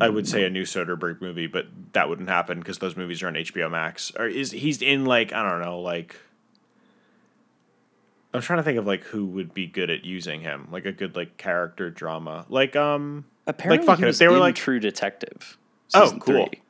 I would say a new Soderbergh movie, but that wouldn't happen because those movies are on HBO Max. Or is he's in like I don't know, like I'm trying to think of like who would be good at using him, like a good like character drama, like um, Apparently, like fuck it, if they were like- True Detective. Oh, cool. three.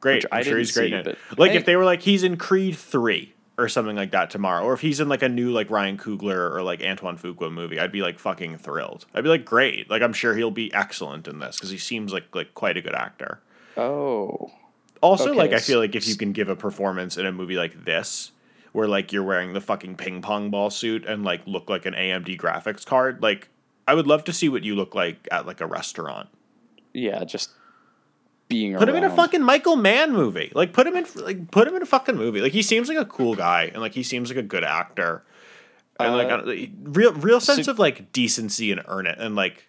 Great. I'm sure he's great see, in it. Like hey. if they were like he's in Creed three or something like that tomorrow, or if he's in like a new like Ryan Coogler or like Antoine Fuqua movie, I'd be like fucking thrilled. I'd be like, great. Like I'm sure he'll be excellent in this because he seems like like quite a good actor. Oh, Also, Okay, like I feel like if you can give a performance in a movie like this, where like you're wearing the fucking ping pong ball suit and like look like an AMD graphics card, like I would love to see what you look like at like a restaurant. yeah, just being Put him in a fucking Michael Mann movie. Like put him in like put him in a fucking movie. Like he seems like a cool guy and like he seems like a good actor. And like Uh, real real sense so- of like decency and earn it and like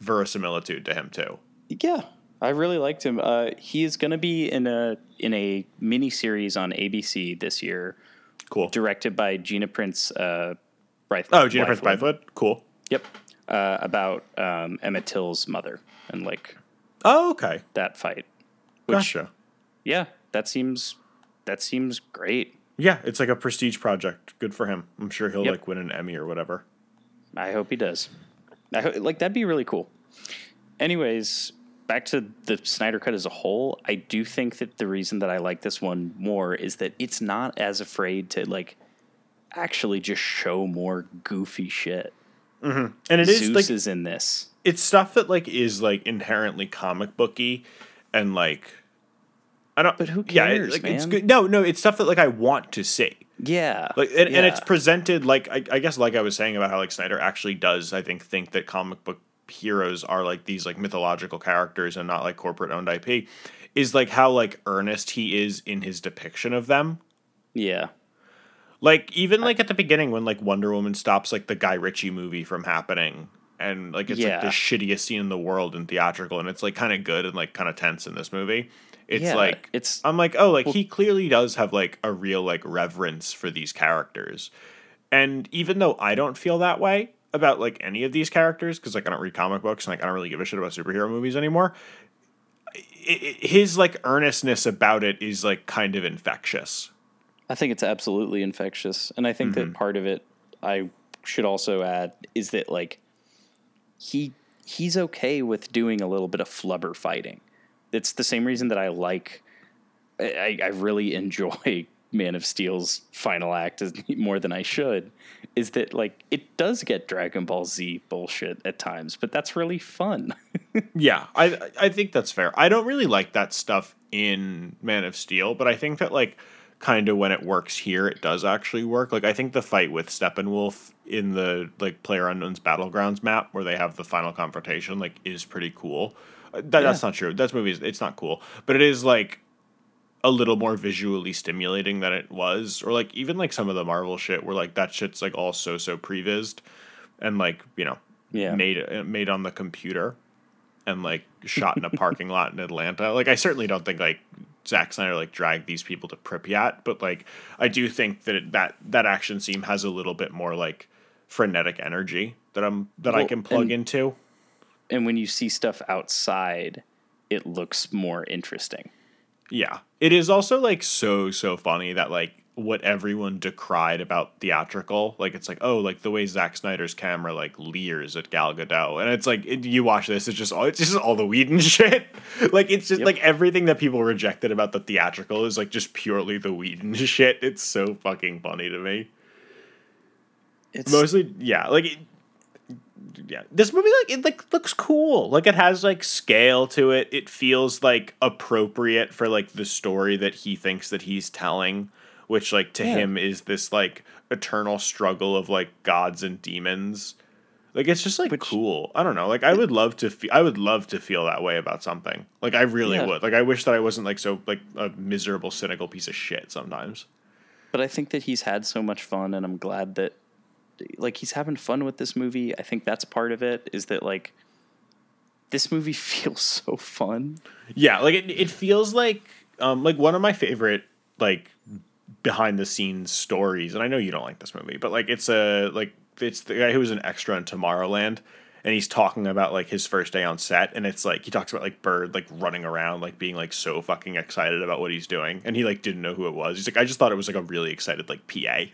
verisimilitude to him too. Yeah, I really liked him. Uh, he is going to be in a in a mini series on ABC this year, Cool. directed by Gina Prince. Uh, Bryth- Oh, Gina Prince. Bythewood. Cool. Yep, uh, about um, Emmett Till's mother and like Oh, okay. that fight. Which, Gotcha. yeah, that seems that seems great. Yeah, it's like a prestige project. Good for him. I'm sure he'll Yep. like win an Emmy or whatever. I hope he does. I ho- like that'd be really cool. Anyways, back to the Snyder Cut as a whole. I do think that the reason that I like this one more is that it's not as afraid to like actually just show more goofy shit. Mm-hmm. And it is Zeus like is in this. it's stuff that like is like inherently comic booky and like I don't But who yeah, it- cares, like it's man? good. No, no, it's stuff that like I want to see. Yeah, Like and, and it's presented like I, I guess like I was saying about how like Snyder actually does I think think that comic book heroes are like these like mythological characters and not like corporate owned IP is like how like earnest he is in his depiction of them. yeah, Like even like at the beginning when like Wonder Woman stops like the Guy Ritchie movie from happening and like it's Yeah. like the shittiest scene in the world in theatrical, and it's like kind of good and like kind of tense in this movie. It's Yeah, like it's- I'm like oh like he clearly does have like a real like reverence for these characters, and even though I don't feel that way about like any of these characters because like I don't read comic books and like I don't really give a shit about superhero movies anymore. i i his like earnestness about it is like kind of infectious. I think it's absolutely infectious. And I think Mm-hmm. that part of it I should also add is that like he he's okay with doing a little bit of flubber fighting. It's the same reason that I like I, I really enjoy Man of Steel's final act as, more than I should. Is that like it does get Dragon Ball Z bullshit at times, but that's really fun. Yeah, I I think that's fair. I don't really like that stuff in Man of Steel, but I think that like kind of when it works here, it does actually work. Like I think the fight with Steppenwolf in the like Player Unknown's Battlegrounds map where they have the final confrontation like is pretty cool. Uh, That, That's not true. That's movies. It's not cool, but it is like a little more visually stimulating than it was, or like even like some of the Marvel shit where like that shit's like all so so prevised and like you know Yeah. made uh, made on the computer and like shot in a parking lot in Atlanta. Like I certainly don't think like Zack Snyder like dragged these people to Pripyat, but like I do think that it, that that action scene has a little bit more like frenetic energy that I'm that I can plug and- into. and when you see stuff outside, it looks more interesting. Yeah. It is also like so so funny that like what everyone decried about theatrical, like it's like oh like the way Zack Snyder's camera like leers at Gal Gadot, and it's like it, you watch this, it's just all it's just all the Whedon shit. like it's just Yep. like everything that people rejected about the theatrical is like just purely the Whedon shit. It's so fucking funny to me. It's Mostly, yeah, like. It, yeah, this movie like it like looks cool. Like it has like scale to it. It feels like appropriate for like the story that he thinks that he's telling, which like to Yeah. him is this like eternal struggle of like gods and demons. Like it's just like Which- cool. I don't know. Like I would love to. Fe- I would love to feel that way about something. Like I really Yeah. would. Like I wish that I wasn't like so like a miserable, cynical piece of shit sometimes. but I think that he's had so much fun, and I'm glad that like he's having fun with this movie. I think that's part of it. Is that like this movie feels so fun. Yeah, like it, it feels like um like one of my favorite like behind the scenes stories, and I know you don't like this movie, but like it's a like it's the guy who was an extra in Tomorrowland, and he's talking about like his first day on set, and it's like he talks about like Bird like running around like being like so fucking excited about what he's doing, and he like didn't know who it was. He's like, I just thought it was like a really excited like PA.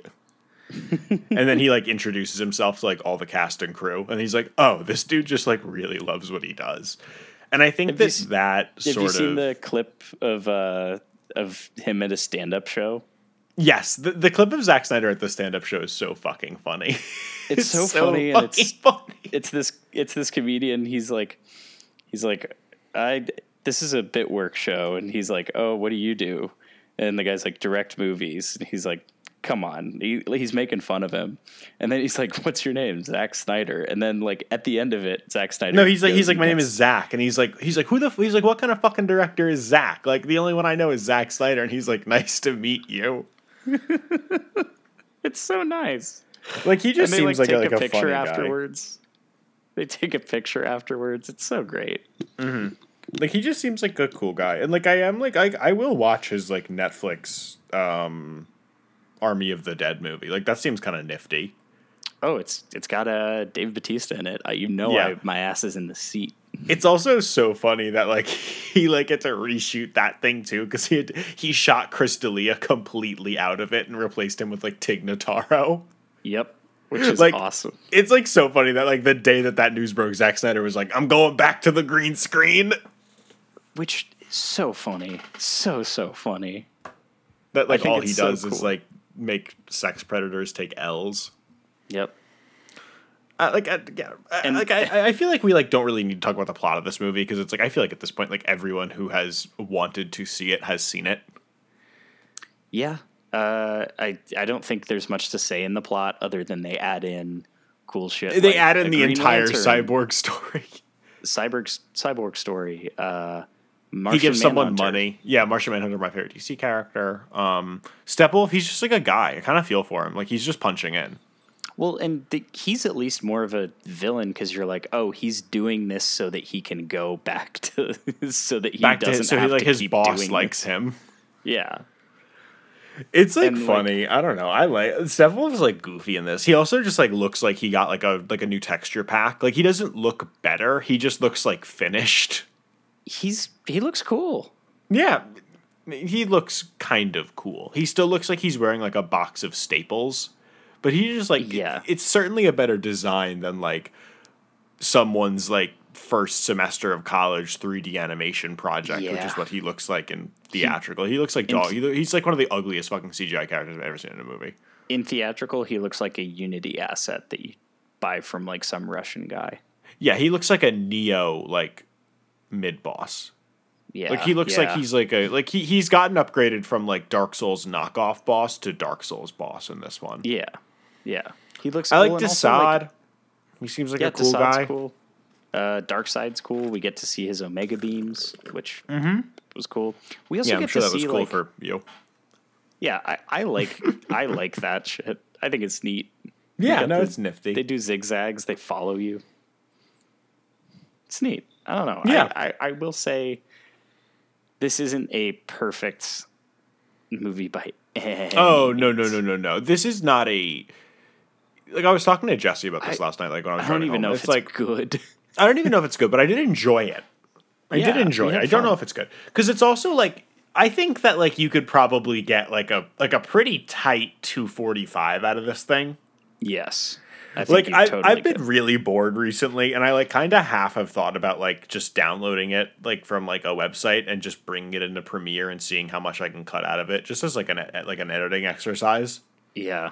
and then he like introduces himself to like all the cast and crew, and he's like, "Oh, this dude just like really loves what he does." And I think Have you that se- that Have sort you seen of the clip of uh of him at a stand up show? Yes, the, the clip of Zack Snyder at the stand up show is so fucking funny. It's so funny and it's- funny. It's this it's this comedian. He's like he's like I this is a bit work show, and he's like, oh, what do you do? And the guy's like, direct movies. And he's like, come on. He, he's making fun of him. And then he's like, what's your name? Zack Snyder. And then like at the end of it, Zack Snyder. No, he's like he's like my name is Zach, and he's like he's like who the f-? he's like what kind of fucking director is Zach? Like the only one I know is Zack Snyder, and he's like nice to meet you. It's so nice. Like he And just they seems like like, take a, like a a picture funny guy. afterwards. They take a picture afterwards. It's so great. Like he just seems like a cool guy, and like I am like I I will watch his like Netflix um Army of the Dead movie. Like that seems kind of nifty. Oh, it's it's got uh, Dave Bautista in it. I, you know, Yeah. I, my ass is in the seat. It's also so funny that like he like had to reshoot that thing too because he had, he shot Chris D'Elia completely out of it and replaced him with like Tig Notaro. Yep, which is Like- awesome. It's like so funny that like the day that that news broke, Zack Snyder was like, "I'm going back to the green screen." Which is so funny, so so funny. That like all he it's so does is like make sex predators take L's. Yep. Uh, like, I, yeah, And- like I, I feel like we like don't really need to talk about the plot of this movie because it's like I feel like at this point, like everyone who has wanted to see it has seen it. Yeah. Uh, I I don't think there's much to say in the plot other than they add in cool shit. They like add in the Green entire Lantern, cyborg story. cyborg cyborg story. Uh, he Martian gives someone Manhunter. money. Yeah, Martian Manhunter, my favorite DC character. Um, Steppenwolf, he's just like a guy. I kind of feel for him. Like he's just punching in. Well, and the, he's at least more of a villain because you're like, oh, he's doing this so that he can go back to, so that he Back doesn't his, so he, like to his boss likes this. him. Yeah, It's like And, like- funny. I don't know. I like Steppenwolf is like goofy in this. He also just like looks like he got like a like a new texture pack. Like he doesn't look better. He just looks like finished. he's he looks cool. Yeah. He looks kind of cool. He still looks like he's wearing like a box of staples. But he just like Yeah. it's certainly a better design than like someone's like first semester of college 3D animation project, which is what he looks like in theatrical. He, looks like dog. He, he's like one of the ugliest fucking CGI characters I've ever seen in a movie. In theatrical, he looks like a Unity asset that you buy from like some Russian guy. Yeah, he looks like a Nioh like mid boss. Yeah, Like he looks like he's like a like he he's gotten upgraded from like Dark Souls knockoff boss to Dark Souls boss in this one. yeah, yeah. He looks. I cool like and also, like, Desaad. he seems like yeah, a cool Desaad's guy. cool. Uh, Darkseid's cool. We get to see his Omega beams, which was cool. We also Mm-hmm. Yeah, I'm get sure to that was see cool like for you. yeah, I, I like I like that shit. I think it's neat. Yeah, no, the- it's nifty. They do zigzags. They follow you. It's neat. I don't know. Yeah. I, I, I will say this isn't a perfect movie by any oh no no no no no! This is not a. Like I was talking to Jesse about this I- last night. Like when I was I don't even home. know it's if it's like good. I don't even know if it's good, but I did enjoy it. I did enjoy it. I don't know if it's good because it's also like I think that like you could probably get like a like a pretty tight two forty five out of this thing. yes. I think Like I, totally I've been could. really bored recently, and I like kind of half have thought about like just downloading it like from like a website and just bringing it into Premiere and seeing how much I can cut out of it, just as like an like an editing exercise. Yeah.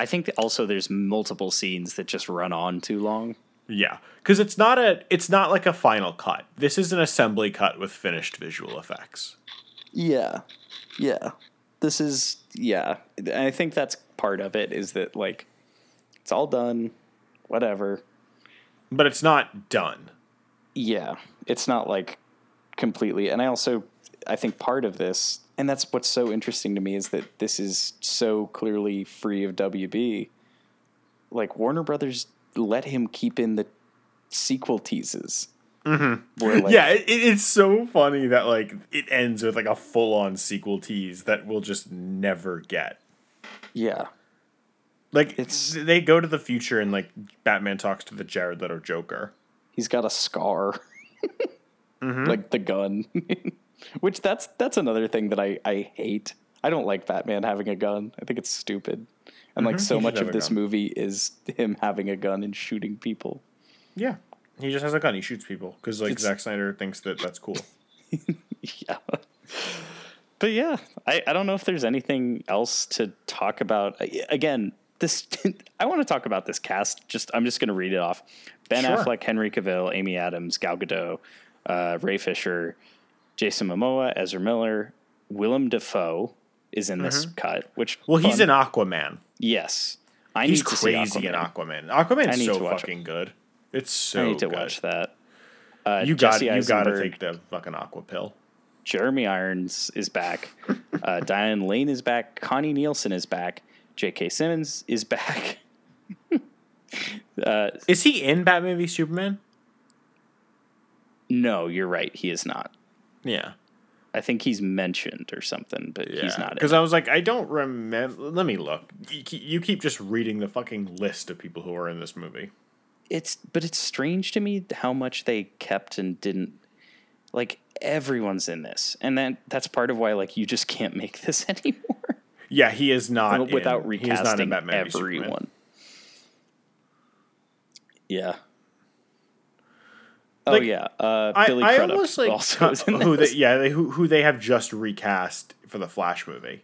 I think that also there's multiple scenes that just run on too long. Yeah, because it's not a it's not like a final cut. This is an assembly cut with finished visual effects. Yeah. Yeah. This is yeah. And I think that's part of it is that like it's all done, whatever. But it's not done. Yeah. It's not like completely and I also I think part of this and that's what's so interesting to me is that this is so clearly free of WB. Like Warner Brothers let him keep in the sequel teases. Mm-hmm. Where like yeah, it, it- it's so funny that like it ends with like a full on sequel tease that we'll just never get. yeah. Like It's- it's they go to the future and like Batman talks to the Jared Leto Joker. he's got a scar Mm-hmm. like the gun which that's that's another thing that I, I hate i don't like batman having a gun i think it's stupid and like so Mm-hmm. He should much of this gun. movie is him having a gun and shooting people Yeah, he just has a gun. He shoots people because like It's- Zack Snyder thinks that that's cool. yeah but yeah I, I don't know if there's anything else to talk about again this i want to talk about this cast just i'm just going to read it off ben Sure. affleck henry cavill amy adams gal gadot uh, ray fisher jason momoa ezra miller willem dafoe is in this cut which Mm-hmm. Well, he's fun. an Aquaman. yes i He's need to see crazy in Aquaman. Aquaman. Aquaman's so watch it. fucking good. It's so i need to good. watch that uh, You got you got to take the fucking aqua pill. Jeremy Irons is back. Uh, Diane Lane is back. Connie Nielsen is back. J.K. Simmons is back. uh, Is he in Batman v Superman? no, you're right. He is not. Yeah. I think he's mentioned or something, but he's not. Because I was like, I don't remember. Let me look. You keep, just reading the fucking list of people who are in this movie. It's but it's strange to me how much they kept and didn't. Like everyone's in this, and then that's part of why like you just can't make this anymore Yeah, he is not without in, he is not in recasting Batman v Superman. everyone. Yeah. Oh Like, yeah, uh, Billy I Crudup almost like also cut- is in who they yeah they, who who they have just recast for the Flash movie.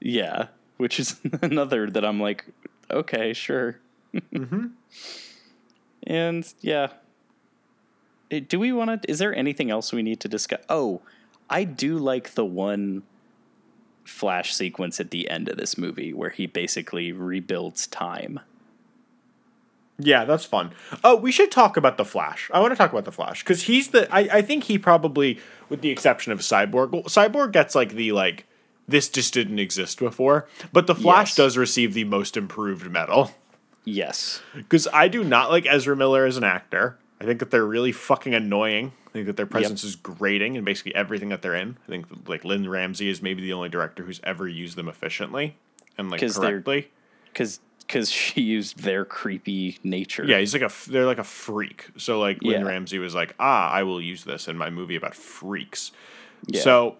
Yeah, which is another that I'm like, okay, sure. Mm-hmm. And yeah, Eh, do we want to? Is there anything else we need to discuss? Oh, I do like the one flash sequence at the end of this movie where he basically rebuilds time. Yeah, that's fun. Oh, we should talk about the Flash. I want to talk about the Flash because he's the. I, I think he probably, with the exception of Cyborg, well, Cyborg gets like the like this just didn't exist before. But the Flash Yes. does receive the most improved medal Yes. because I do not like Ezra Miller as an actor. I think that they're really fucking annoying. I think that their presence is grating in basically everything that they're in. I think that, like Lynne Ramsay is maybe the only director who's ever used them efficiently and like correctly. Because because she used their creepy nature. Yeah, he's like a they're like a freak. So like Lynne Yeah. Ramsay was like, ah, I will use this in my movie about freaks. Yeah. So,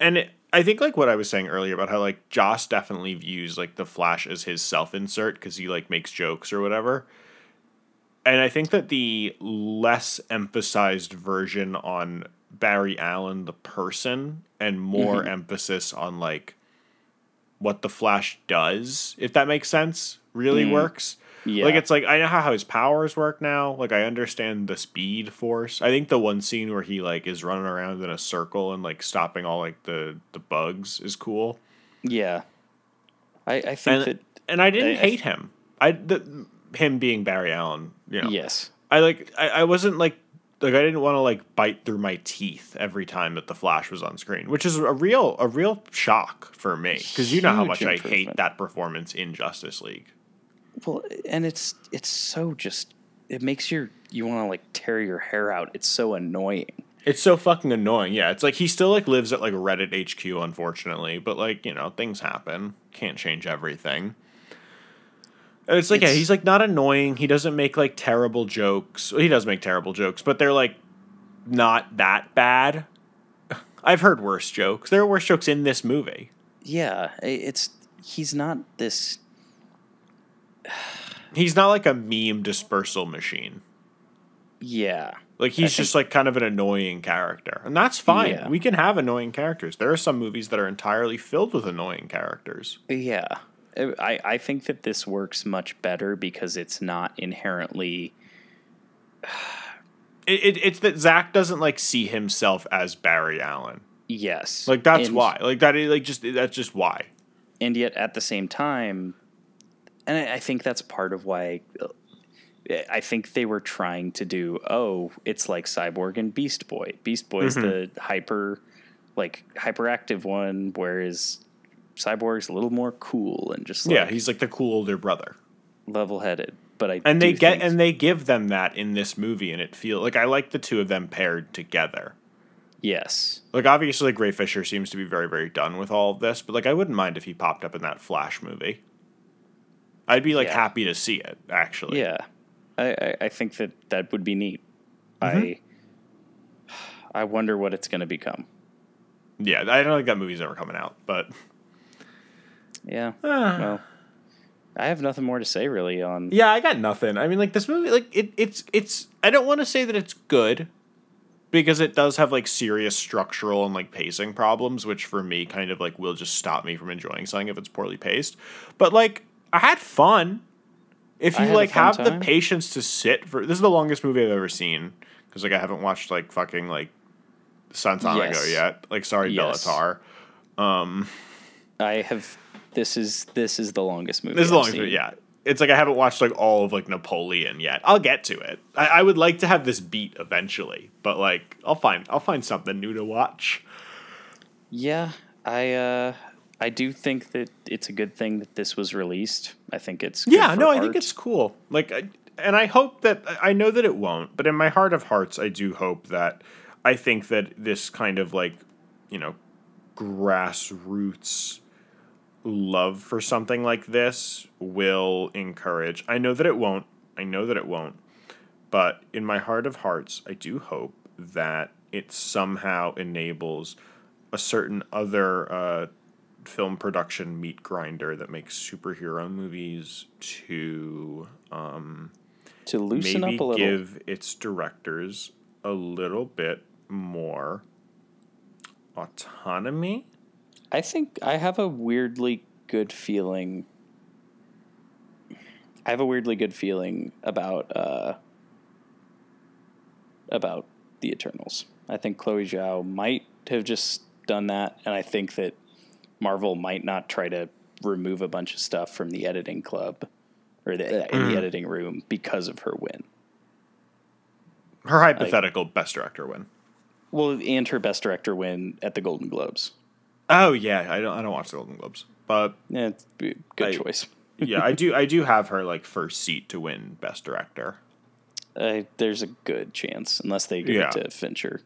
and it, I think like what I was saying earlier about how like Joss definitely views like the Flash as his self insert because he like makes jokes or whatever. And I think that the less emphasized version on Barry Allen the person and more Mm-hmm. emphasis on like what the Flash does, if that makes sense, really Mm. works. Yeah. Like it's like I know how his powers work now. Like I understand the speed force. I think the one scene where he like is running around in a circle and like stopping all like the the bugs is cool. Yeah. I, I think And that and I didn't I- I- hate him. I the, him being Barry Allen. You know. yes. I like I, I wasn't like like I didn't want to like bite through my teeth every time that the Flash was on screen, which is a real a real shock for me because you know how much I hate that performance in Justice League. Well, and it's it's so just it makes your you want to like tear your hair out. It's so annoying. It's so fucking annoying. Yeah, it's like he still like lives at like Reddit HQ, unfortunately, but like you know things happen. Can't change everything. And it's like yeah, he's like not annoying. He doesn't make like terrible jokes. Well, he does make terrible jokes, but they're like not that bad. I've heard worse jokes. There are worse jokes in this movie. Yeah, it's he's not this. He's not like a meme dispersal machine. Yeah, Like he's just like kind of an annoying character, and that's fine. Yeah. We can have annoying characters. There are some movies that are entirely filled with annoying characters. yeah. I I think that this works much better because it's not inherently. It, it, it's that Zach doesn't like see himself as Barry Allen. Yes, Like that's And- why. Like that is like just that's just why. and yet at the same time, and I, I think that's part of why. I think they were trying to do. Oh, it's like Cyborg and Beast Boy. Beast Boy's mm-hmm. the hyper, like hyperactive one, whereas Cyborg's a little more cool and just like yeah, he's like the cool older brother. level-headed. But I And they get and they give them that in this movie and it feel like I like the two of them paired together. yes, Like obviously like Ray Fisher seems to be very very done with all of this, but like I wouldn't mind if he popped up in that Flash movie. I'd be like Yeah. happy to see it actually. yeah, I, I I think that that would be neat. Mm-hmm. I I wonder what it's going to become. Yeah, I don't think that movie's ever coming out, but Yeah. Ah. well, I have nothing more to say really on. Yeah, I got nothing. I mean, like this movie, like it, it's, it's. I don't want to say that it's good, because it does have like serious structural and like pacing problems, which for me kind of like will just stop me from enjoying something if it's poorly paced. But like, I had fun. If you like have the patience to sit for this is the longest movie I've ever seen because like I haven't watched like fucking like Sátántangó Yes. yet. Like sorry, Yes. Béla Tarr. I have. This is this is the longest movie. This is the I've longest seen. movie, yeah. It's like I haven't watched like all of like Napoleon yet. I'll get to it. I, I would like to have this beat eventually, but like I'll find I'll find something new to watch. Yeah, I uh, I do think that it's a good thing that this was released. I think it's Yeah, no, I think it's cool. Like, I, and I hope that I know that it won't, but in my heart of hearts, I do hope that I think that this kind of like, you know, grassroots love for something like this will encourage. I know that it won't. I know that it won't. But in my heart of hearts, I do hope that it somehow enables a certain other uh, film production meat grinder that makes superhero movies to um, to loosen maybe up a little. give its directors a little bit more autonomy. I think I have a weirdly good feeling. I have a weirdly good feeling about uh, about the Eternals. I think Chloe Zhao might have just done that, and I think that Marvel might not try to remove a bunch of stuff from the editing club or the, in Mm. the editing room because of her win. Her hypothetical best director win. Well, and her Best Director win at the Golden Globes. Oh yeah, I don't I don't watch the Golden Globes, but Yeah, it's a good I- choice. yeah, I do I do have her like first seat to win Best Director. Uh, there's a good chance, unless they give Yeah. it to Fincher.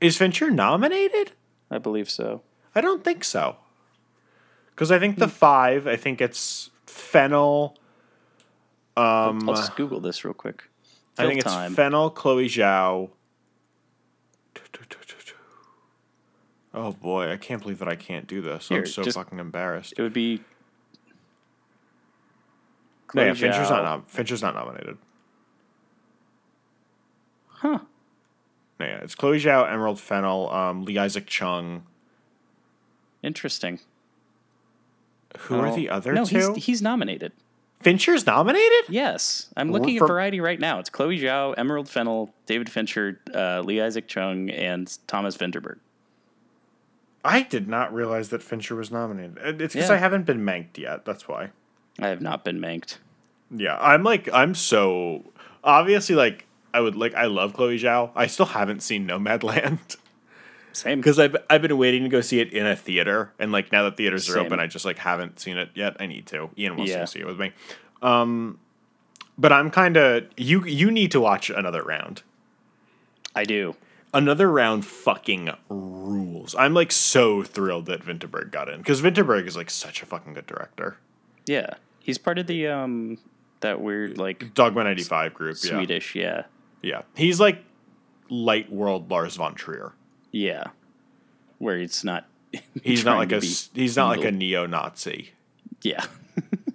Is Fincher nominated? I believe so. I don't think so. Because I think the five, I think it's Fennell. Um, I'll just Google this real quick. I Fill think it's. Fennell, Chloe Zhao. Oh boy, I can't believe that I can't do this. Here, I'm so just- fucking embarrassed. it would be. No, yeah, Fincher's not nom- Fincher's not nominated. Huh. No, yeah, it's Chloe Zhao, Emerald Fennell, um, Lee Isaac Chung. Interesting. Who are Oh, the other no, two? he's he's nominated. Fincher's nominated? Yes, I'm looking For- at Variety right now. It's Chloe Zhao, Emerald Fennell, David Fincher, uh, Lee Isaac Chung, and Thomas Vinterberg. I did not realize that Fincher was nominated. It's because Yeah. I haven't been manked yet. That's why. I have not been manked. Yeah, I'm like I'm so obviously like I would like I love Chloe Zhao. I still haven't seen Nomadland Same. because I've I've been waiting to go see it in a theater, and like now that theaters are open, I just like haven't seen it yet. I need to. Ian wants Yeah. to see it with me. Um, but I'm kind of you. You need to watch another round. I do. Another round fucking rules. I'm like so thrilled that Vinterberg got in because Vinterberg is like such a fucking good director. Yeah, he's part of the um that weird like Dogma 95 group. Yeah. Swedish. Yeah, Yeah. He's like light world Lars von Trier. yeah, where it's not. He's not like a he's not like a neo-Nazi Yeah,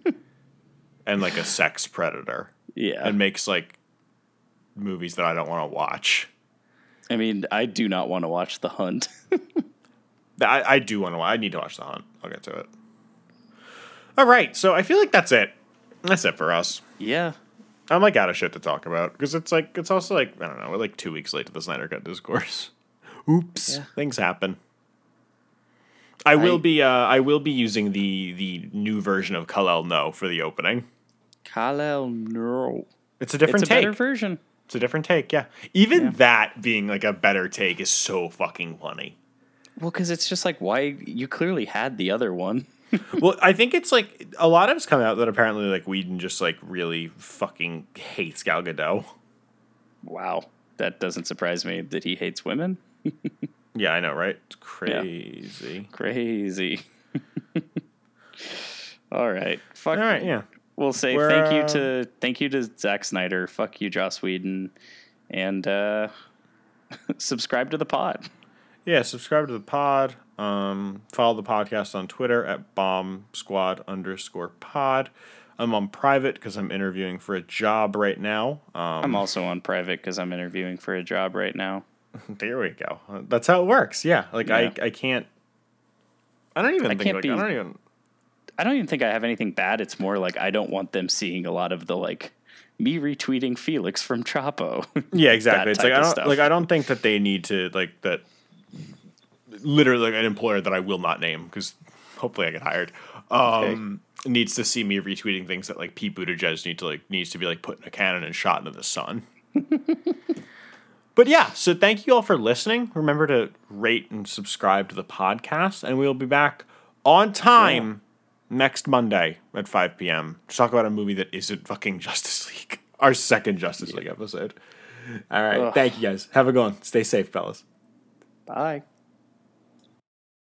and like a sex predator yeah. and makes like movies that I don't want to watch. I mean, I do not want to watch The Hunt. I, I do want to I need to watch The Hunt. I'll get to it. All right, so I feel like that's it. That's it for us. yeah, I'm like out of shit to talk about because it's like it's also like I don't know we're like two weeks late to the Snyder Cut discourse. Oops, Yeah. things happen. I will be uh, I will be using the the new version of Ketel One for the opening. Ketel One. It's a different It's a take. better version. It's a different take. Yeah, even Yeah. that being like a better take is so fucking funny. Well, because it's just like why you clearly had the other one. well, I think it's like a lot of it's come out that apparently like Whedon just like really fucking hates Gal Gadot. Wow, that doesn't surprise me that he hates women. Yeah, I know, right? It's crazy. Crazy. All right. Fuck. All right, yeah. We'll say We're, thank you to thank you to Zack Snyder. Fuck you, Joss Whedon, and uh, subscribe to the pod. Yeah, subscribe to the pod. Um, follow the podcast on Twitter at bomb squad underscore pod. I'm on private because I'm interviewing for a job right now. Um, I'm also on private because I'm interviewing for a job right now. there we go. That's how it works. Yeah, like Yeah. I, I can't. I don't even I think can't like be- I don't even. I don't even think I have anything bad. It's more like I don't want them seeing a lot of the like me retweeting Felix from Chapo. Yeah, exactly. It's like I don't stuff. like I don't think that they need to like that. Literally, like an employer that I will not name because hopefully I get hired. Um, needs to see me retweeting things that like Pete Buttigieg need to like needs to be like put in a cannon and shot into the sun. but yeah, so thank you all for listening. Remember to rate and subscribe to the podcast, and we'll be back on time next Monday at 5 p.m. to talk about a movie that isn't fucking Justice League. Our second Justice League episode. All right. Ugh. Thank you guys. Have a good one. Stay safe, fellas. Bye.